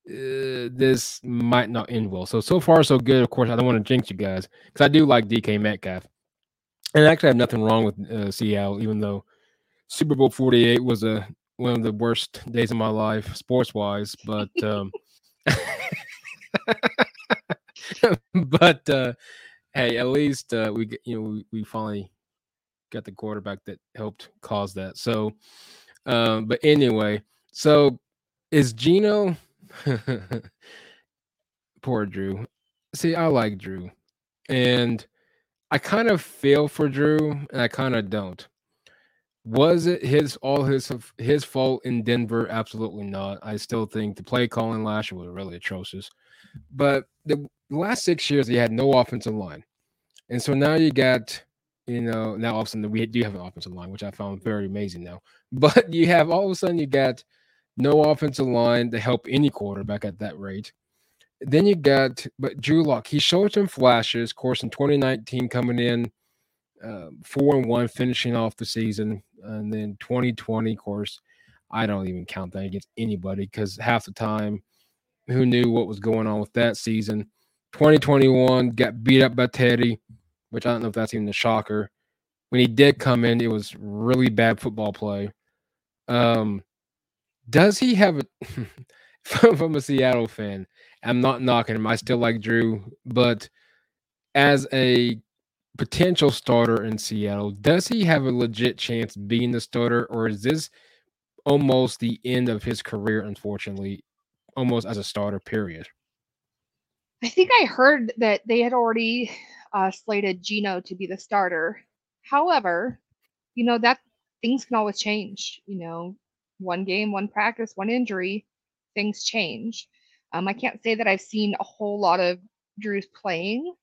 uh, this might not end well. So so far so good. Of course, I don't want to jinx you guys because I do like DK Metcalf, and I actually have nothing wrong with uh, Seattle, even though Super Bowl Forty Eight was a one of the worst days of my life, sports wise. But um, but uh, hey, at least uh, we you know we, we finally got the quarterback that helped cause that. So, um, but anyway, so is Geno? Poor Drew. See, I like Drew, and I kind of feel for Drew, and I kind of don't. Was it his all his his fault in Denver? Absolutely not. I still think the play calling last year was really atrocious. But the last six years, he had no offensive line, and so now you got, you know, now all of a sudden we do have an offensive line, which I found very amazing now. But you have all of a sudden you got no offensive line to help any quarterback at that rate. Then you got, but Drew Lock, he showed some flashes. Of course, in 2019, coming in uh, four and one, finishing off the season, and then 2020, of course, I don't even count that against anybody because half the time, who knew what was going on with that season? 2021 got beat up by Teddy, which I don't know if that's even a shocker. When he did come in, it was really bad football play. Um, does he have a from, a Seattle fan? I'm not knocking him. I still like Drew, but as a potential starter in Seattle, does he have a legit chance being the starter, or is this almost the end of his career? Unfortunately, almost as a starter. Period. I think I heard that they had already uh, slated Geno to be the starter. However, you know that things can always change. You know, one game, one practice, one injury, things change. Um, I can't say that I've seen a whole lot of Drew's playing.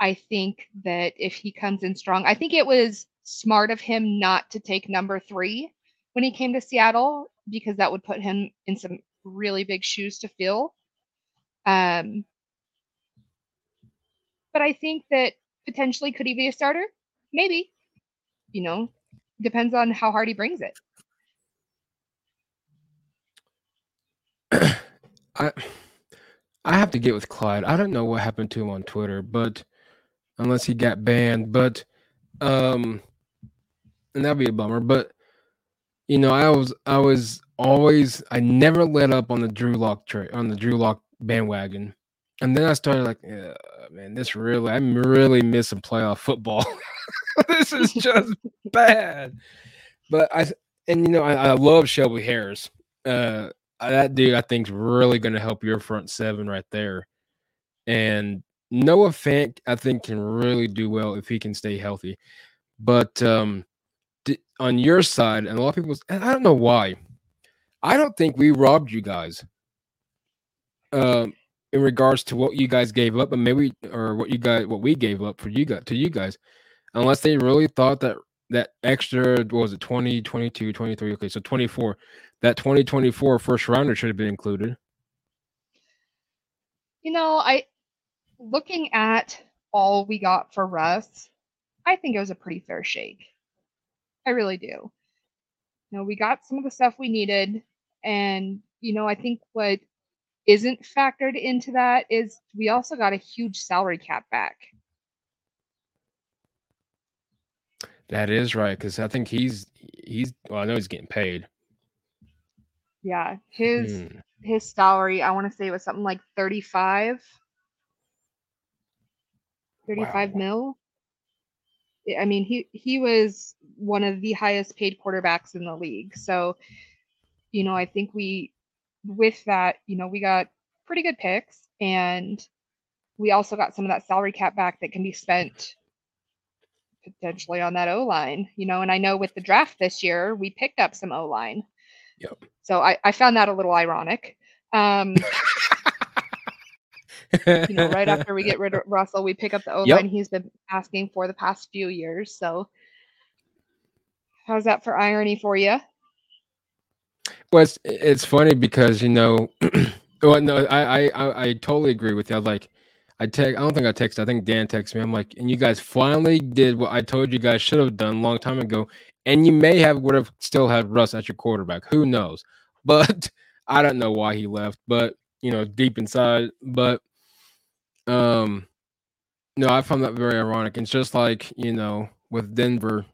I think that if he comes in strong, I think it was smart of him not to take number three when he came to Seattle because that would put him in some really big shoes to fill. Um, but I think that potentially could he be a starter? Maybe. You know, depends on how hard he brings it. I I have to get with Clyde. I don't know what happened to him on Twitter, but unless he got banned, but um and that'd be a bummer. But you know, I was I was always I never let up on the Drew Lock trade on the Drew Lock bandwagon. And then I started like, yeah, man, this really I'm really missing playoff football. this is just bad. But I and you know, I, I love Shelby Harris. Uh that dude I think is really going to help your front seven right there. And Noah Fant I think can really do well if he can stay healthy. But um on your side, and a lot of people, and I don't know why, I don't think we robbed you guys. Um, in regards to what you guys gave up, and maybe or what you guys what we gave up for you guys to you guys, unless they really thought that that extra what was it 20, 22, 23? Okay, so 24. That 2024 first rounder should have been included. You know, I looking at all we got for Russ, I think it was a pretty fair shake. I really do. You know, we got some of the stuff we needed, and you know, I think what isn't factored into that is we also got a huge salary cap back. That is right, because I think he's he's well, I know he's getting paid. Yeah, his hmm. his salary, I want to say was something like 35 35 wow. mil. I mean, he he was one of the highest paid quarterbacks in the league. So, you know, I think we with that, you know, we got pretty good picks and we also got some of that salary cap back that can be spent potentially on that O line, you know, and I know with the draft this year, we picked up some O line. Yep. So I, I found that a little ironic. Um, you know, right after we get rid of Russell, we pick up the O line yep. he's been asking for the past few years. So how's that for irony for you? Well, it's, it's funny because, you know, well, no, I, I, I totally agree with you. I like, I text. I don't think I texted. I think Dan texted me. I'm like, and you guys finally did what I told you guys should have done a long time ago. And you may have would have still had Russ at your quarterback. Who knows? But I don't know why he left. But you know, deep inside. But um, no, I found that very ironic. It's just like you know, with Denver,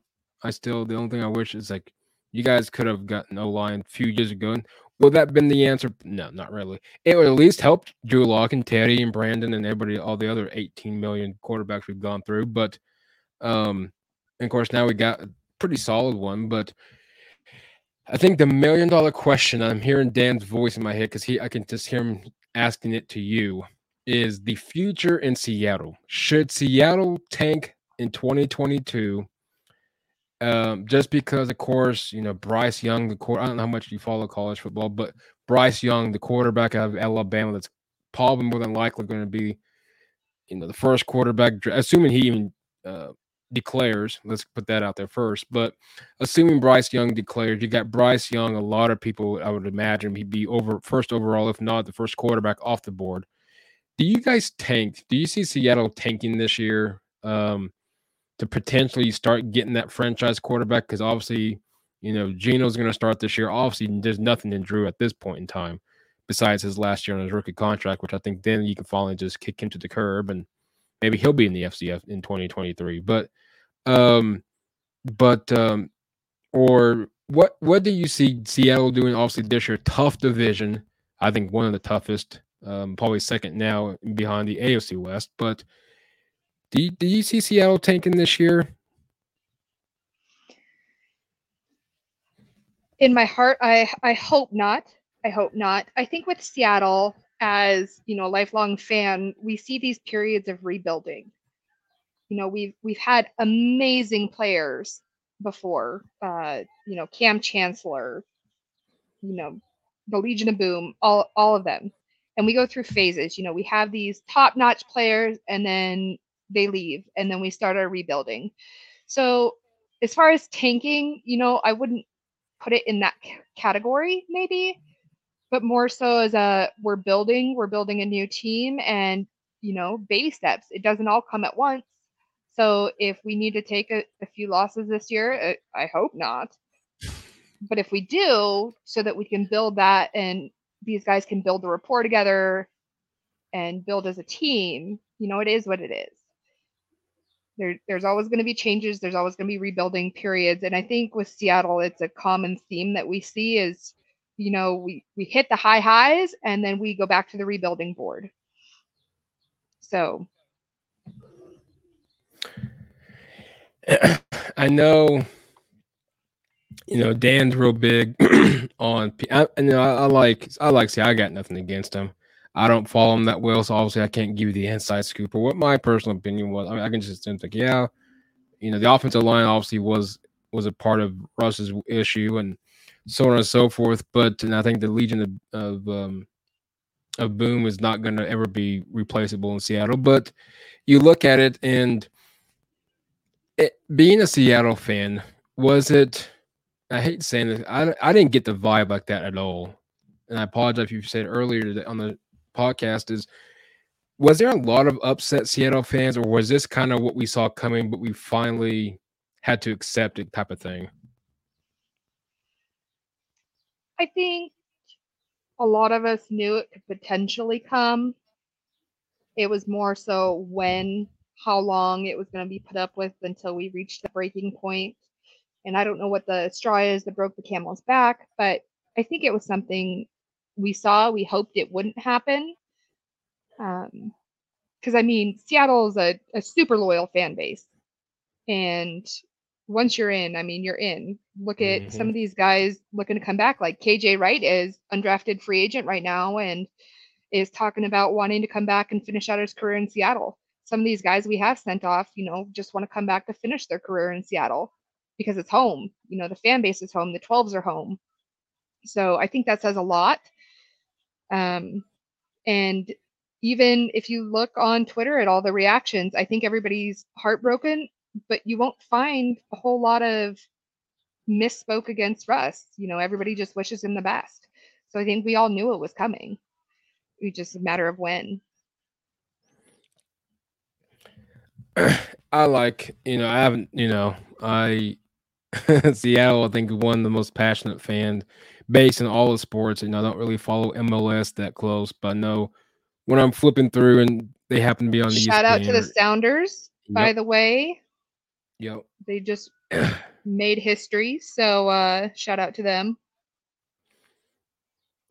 I still the only thing I wish is like you guys could have gotten a line a few years ago. And Would that been the answer? No, not really. It would at least help Drew Lock and Teddy and Brandon and everybody, all the other 18 million quarterbacks we've gone through. But um, of course, now we got a pretty solid one. But I think the million dollar question I'm hearing Dan's voice in my head because he I can just hear him asking it to you is the future in Seattle. Should Seattle tank in 2022 um, just because, of course, you know Bryce Young, the court. I don't know how much you follow college football, but Bryce Young, the quarterback of Alabama, that's probably more than likely going to be, you know, the first quarterback, assuming he even uh, declares. Let's put that out there first. But assuming Bryce Young declares, you got Bryce Young. A lot of people, I would imagine, he'd be over first overall, if not the first quarterback off the board. Do you guys tank? Do you see Seattle tanking this year? Um, to potentially start getting that franchise quarterback because obviously, you know, Geno's going to start this year. Obviously, there's nothing in Drew at this point in time besides his last year on his rookie contract, which I think then you can finally just kick him to the curb and maybe he'll be in the FCF in 2023. But, um, but, um, or what, what do you see Seattle doing? Obviously, this year, tough division. I think one of the toughest, um, probably second now behind the AFC West, but, do you, do you see Seattle tanking this year? In my heart, I I hope not. I hope not. I think with Seattle, as you know, a lifelong fan, we see these periods of rebuilding. You know, we've we've had amazing players before. Uh, you know, Cam Chancellor, you know, the Legion of Boom, all all of them. And we go through phases. You know, we have these top-notch players, and then they leave and then we start our rebuilding. So as far as tanking, you know, I wouldn't put it in that category maybe, but more so as a we're building, we're building a new team and you know, baby steps. It doesn't all come at once. So if we need to take a, a few losses this year, uh, I hope not. But if we do, so that we can build that and these guys can build the rapport together and build as a team, you know, it is what it is there, there's always going to be changes there's always going to be rebuilding periods and i think with seattle it's a common theme that we see is you know we we hit the high highs and then we go back to the rebuilding board. So. I know you know dan's real big on I, you know I, I like i like see i got nothing against him I don't follow him that well, so obviously I can't give you the inside scoop. But what my personal opinion was, I, mean, I can just think, yeah, you know, the offensive line obviously was was a part of Russ's issue and so on and so forth. But and I think the Legion of of, um, of Boom is not going to ever be replaceable in Seattle. But you look at it and it, being a Seattle fan, was it? I hate saying this. I I didn't get the vibe like that at all, and I apologize if you said earlier on the podcast. Is was there a lot of upset Seattle fans, or was this kind of what we saw coming, but we finally had to accept it, type of thing? I think a lot of us knew it could potentially come. It was more so when, how long it was going to be put up with until we reached the breaking point. And I don't know what the straw is that broke the camel's back, but I think it was something we saw. We hoped it wouldn't happen. Um, because I mean, Seattle is a, a super loyal fan base. And once you're in, I mean, you're in. Look at mm-hmm. some of these guys looking to come back. Like KJ Wright is undrafted free agent right now and is talking about wanting to come back and finish out his career in Seattle. Some of these guys we have sent off, you know, just want to come back to finish their career in Seattle because it's home. You know, the fan base is home, the 12s are home. So I think that says a lot. Um, and even if you look on Twitter at all the reactions, I think everybody's heartbroken but you won't find a whole lot of misspoke against Russ. You know, everybody just wishes him the best. So I think we all knew it was coming. It just a matter of when. I like, you know, I haven't, you know, I Seattle, I think one of the most passionate fan base in all the sports, and I don't really follow MLS that close, but I know when I'm flipping through and they happen to be on the shout ESPN out to the Sounders, yep. by the way. Yep. They just made history. So uh shout out to them.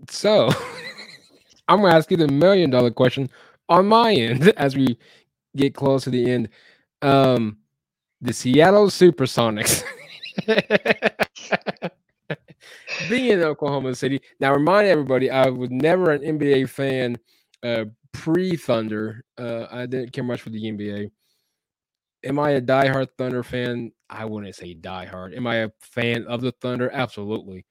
So I'm gonna ask you the million dollar question on my end as we get close to the end. Um the Seattle Supersonics. Being in Oklahoma City. Now remind everybody I was never an NBA fan uh pre Thunder. Uh I didn't care much for the NBA am I a diehard Thunder fan? I wouldn't say diehard. Am I a fan of the Thunder? Absolutely.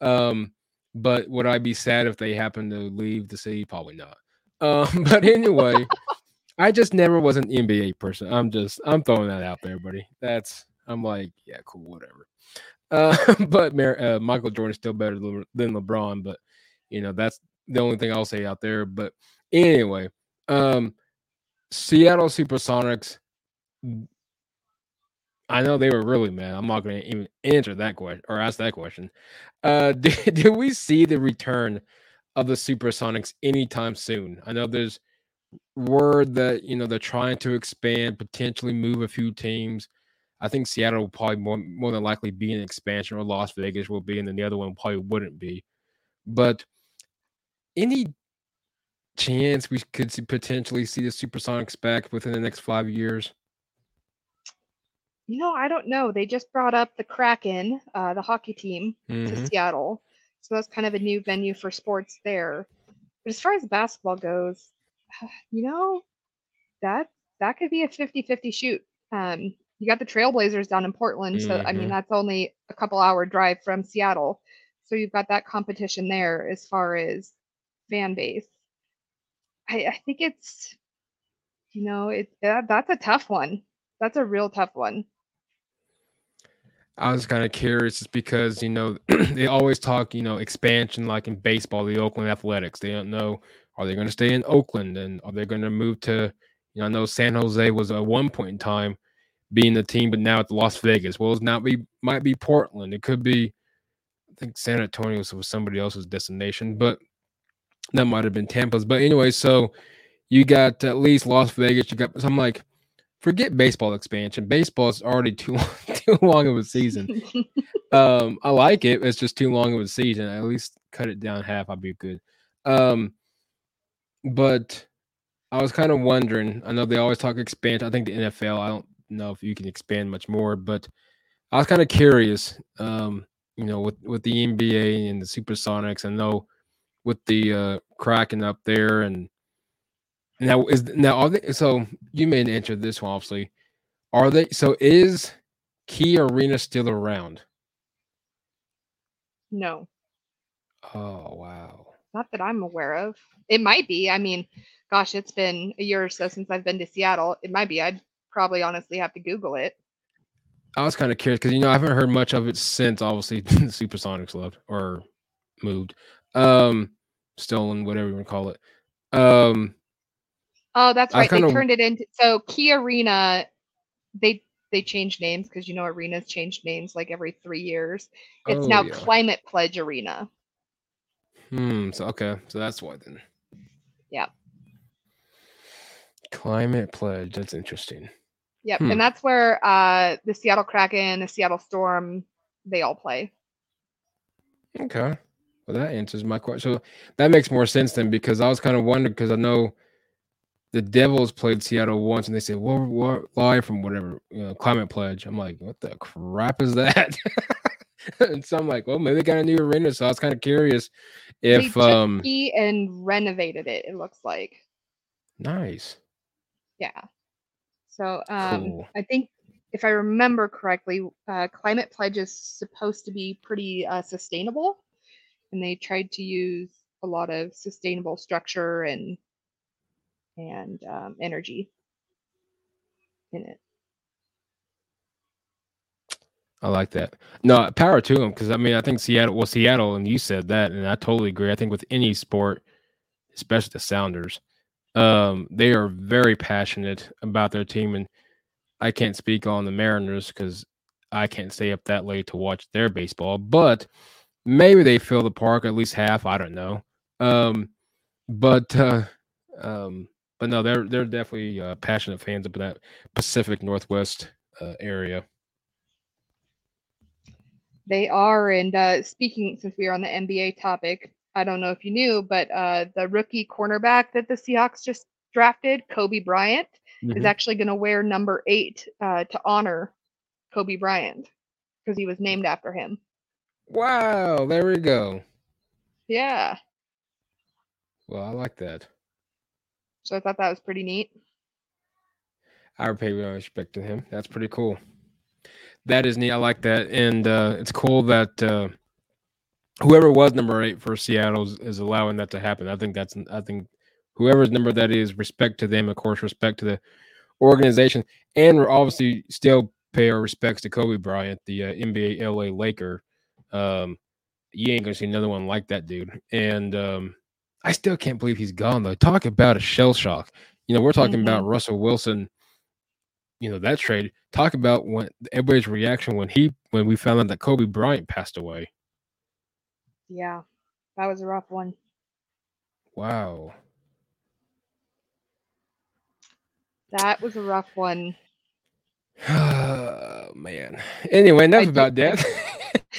Um, but would I be sad if they happen to leave the city? Probably not. Um, but anyway, I just never was an NBA person. I'm just I'm throwing that out there, buddy. That's I'm like, yeah, cool, whatever. Uh, but uh, Michael Jordan is still better than, than LeBron, but you know that's the only thing I'll say out there. But anyway, um, Seattle SuperSonics I know they were really mad. I'm not going to even answer that question or ask that question. Uh, did, did we see the return of the Supersonics anytime soon? I know there's word that you know they're trying to expand, potentially move a few teams. I think Seattle will probably more, more than likely be an expansion, or Las Vegas will be, and then the other one probably wouldn't be. But any chance we could see, potentially see the Supersonics back within the next five years? You know, I don't know. They just brought up the Kraken, uh, the hockey team, mm-hmm. to Seattle. So that's kind of a new venue for sports there. But as far as basketball goes, you know, that that could be a 50-50 shoot. Um, you got the Trailblazers down in Portland, mm-hmm. so I mean mm-hmm. that's only a couple hour drive from Seattle. So you've got that competition there as far as fan base. I, I think it's, you know, it that, that's a tough one. That's a real tough one. I was kind of curious just because, you know, they always talk, you know, expansion like in baseball, the Oakland Athletics. They don't know are they going to stay in Oakland and are they going to move to, you know, I know San Jose was at one point in time being the team, but now it's Las Vegas. Well, it's not be might be Portland. It could be, I think San Antonio was somebody else's destination, but that might have been Tampa's. But anyway, so you got at least Las Vegas. You got, so I'm like, forget baseball expansion. Baseball is already too long, too long of a season. um, I like it. It's just too long of a season. At least cut it down half. I'd be good. Um, but I was kind of wondering. I know they always talk expansion. I think the NFL. I don't know if you can expand much more, but I was kind of curious. Um, you know, with with the NBA and the Supersonics. I know with the uh, Kraken up there and now is now are they so you may answer this one obviously. Are they so is Key Arena still around? No. Oh wow. Not that I'm aware of. It might be. I mean, gosh, it's been a year or so since I've been to Seattle. It might be. I'd probably honestly have to Google it. I was kind of curious because you know I haven't heard much of it since obviously the Supersonics left or moved, um, stolen, whatever you want to call it. Um, Oh, that's right. They kinda- turned it into so Key Arena. They they changed names because you know arenas change names like every three years. It's Oh, now yeah. Climate Pledge Arena. hmm. So okay, so that's why then. Yeah. Climate pledge. That's interesting. Yep, Hmm. and that's where uh, the Seattle Kraken, the Seattle Storm, they all play. Okay. Well, that answers my question. So that makes more sense then because I was kind of wondering because I know the Devils played Seattle once and they said, well, we're live from whatever, you know, climate pledge. I'm like, what the crap is that? and so I'm like, well, maybe they got a new arena. So I was kind of curious they if, um, Key and renovated it. It looks like, nice. yeah. So um, Cool. I think if I remember correctly, uh, Climate Pledge is supposed to be pretty uh, sustainable, and they tried to use a lot of sustainable structure and and um, energy in it. I like that. No, power to them because I mean, I think Seattle, well, Seattle, and you said that, and I totally agree. I think with any sport, especially the Sounders, um, they are very passionate about their team, and I can't speak on the Mariners because I can't stay up that late to watch their baseball. But maybe they fill the park at least half. I don't know. Um, but uh, um, but no, they're they're definitely uh, passionate fans of that Pacific Northwest uh, area. They are, and uh, speaking since we are on the NBA topic, I don't know if you knew, but uh, the rookie cornerback that the Seahawks just drafted, Coby Bryant, is Mhm. actually going to wear number eight uh, to honor Kobe Bryant because he was named after him. Wow, there we go. Yeah, Well, I like that. so I thought that was pretty neat. I would pay real respect to him. That's pretty cool. That is neat. I like that, and uh, it's cool that uh, whoever was number eight for Seattle is, is allowing that to happen. I think that's. I think whoever's number that is, respect to them, of course, respect to the organization, and we're obviously still pay our respects to Kobe Bryant, the uh, NBA LA Laker. Um, you ain't gonna see another one like that dude, and um, I still can't believe he's gone though. Talk about a shell shock. You know, we're talking about Russell Wilson. You know that trade. Talk about when everybody's reaction when he when we found out that Kobe Bryant passed away. Yeah, that was a rough one. Wow. That was a rough one. Oh man. Anyway, enough do- about that.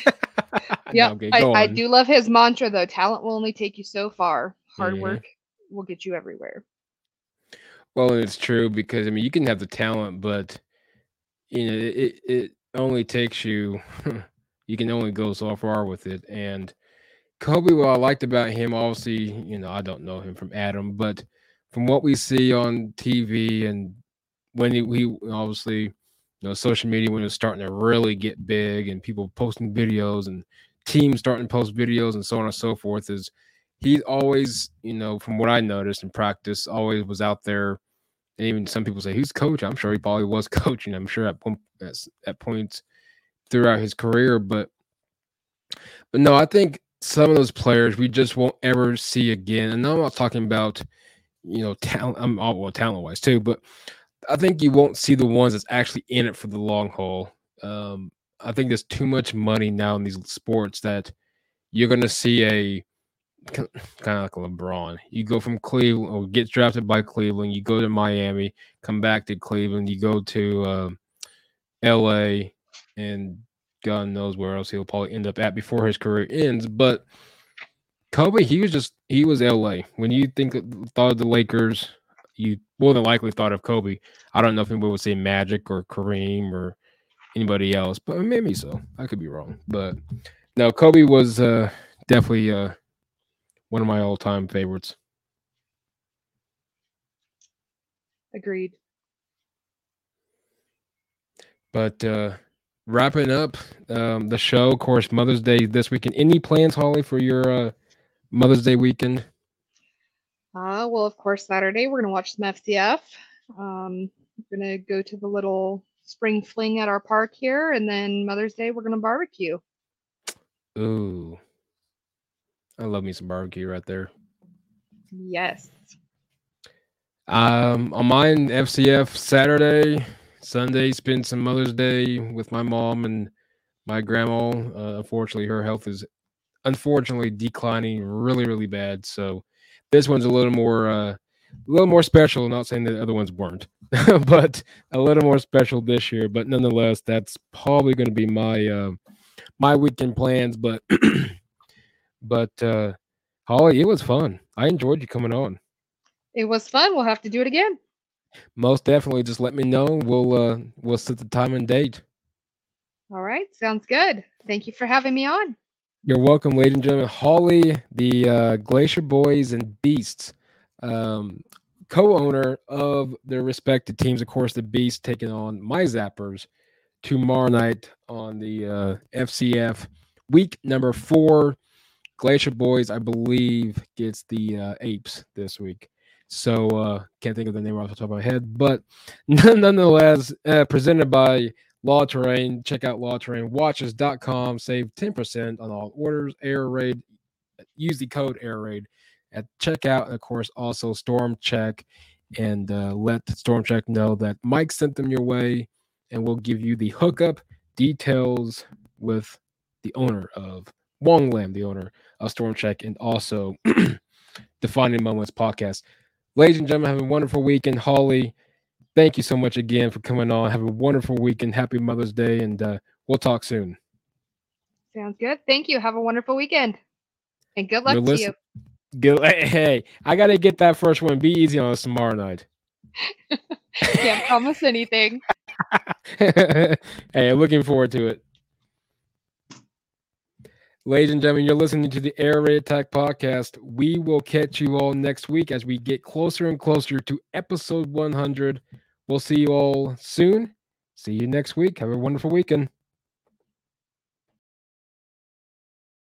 Yeah, okay, I, I do love his mantra though. Talent will only take you so far. Hard Mhm. work will get you everywhere. Well, and it's true because I mean you can have the talent, but you know it it only takes you. you can only go so far with it. And Kobe, what I liked about him, obviously, you know, I don't know him from Adam, but from what we see on TV and when he, he obviously, you know, social media when it was starting to really get big and people posting videos and teams starting to post videos and so on and so forth, is he always, you know, from what I noticed in practice, always was out there. And even some people say he's coach. I'm sure he probably was coaching. I'm sure at at, at points throughout his career, but but no, I think some of those players we just won't ever see again. And I'm not talking about you know talent. I'm all well talent wise too, but I think you won't see the ones that's actually in it for the long haul. Um, I think there's too much money now in these sports that you're going to see a kind of like LeBron. You go from Cleveland or get drafted by Cleveland, you go to Miami, come back to Cleveland, you go to um L.A. and God knows where else he'll probably end up at before his career ends. But Kobe, he was just he was L.A. When you think thought of the Lakers, you more than likely thought of Kobe. I don't know if anybody would say Magic or Kareem or anybody else, but maybe so. I could be wrong, but no, Kobe was uh, definitely uh, one of my all-time favorites. Agreed. But uh, wrapping up um, the show, of course, Mother's Day this weekend. Any plans, Holly, for your uh, Mother's Day weekend? Uh, well, of course, Saturday we're gonna watch some FCF. Um, we're gonna go to the little spring fling at our park here, and then Mother's Day we're gonna barbecue. Ooh, I love me some barbecue right there. Yes. Um, on mine, FCF Saturday, Sunday, spent some Mother's Day with my mom and my grandma. Uh, unfortunately, her health is unfortunately declining really, really bad. So this one's a little more, uh, a little more special. Not saying the other ones weren't, but a little more special this year. But nonetheless, that's probably going to be my uh, my weekend plans. But but uh, Holly, it was fun. I enjoyed you coming on. It was fun. We'll have to do it again. Most definitely. Just let me know. We'll uh we'll set the time and date. All right. Sounds good. Thank you for having me on. You're welcome, ladies and gentlemen. Holly, the uh, Glacier Boyz and Beasts um, co-owner of their respective teams. Of course, the Beasts taking on my Zappers tomorrow night on the uh, FCF week number four. Glacier Boyz, I believe, gets the uh, Apes this week. So uh, can't think of the name off the top of my head, but nonetheless, uh, presented by Law Terrain. Check out lawterrainwatches.com. Save 10% on all orders. Air Raid. Use the code Air Raid at checkout. And of course, also Storm Check and uh, let Storm Check know that Mike sent them your way and we'll give you the hookup details with the owner of Wong Lam, the owner of Storm Check, and also Defining Moments podcast. Ladies and gentlemen, have a wonderful weekend. Holly, thank you so much again for coming on. Have a wonderful weekend. Happy Mother's Day, and uh, we'll talk soon. Sounds good. Thank you. Have a wonderful weekend. And good luck You're to listen- you. Good. Hey, I got to get that first one. Be easy on us tomorrow night. Can't promise anything. hey, looking forward to it. Ladies and gentlemen, you're listening to the Air Raid Attack podcast. We will catch you all next week as we get closer and closer to episode 100. We'll see you all soon. See you next week. Have a wonderful weekend.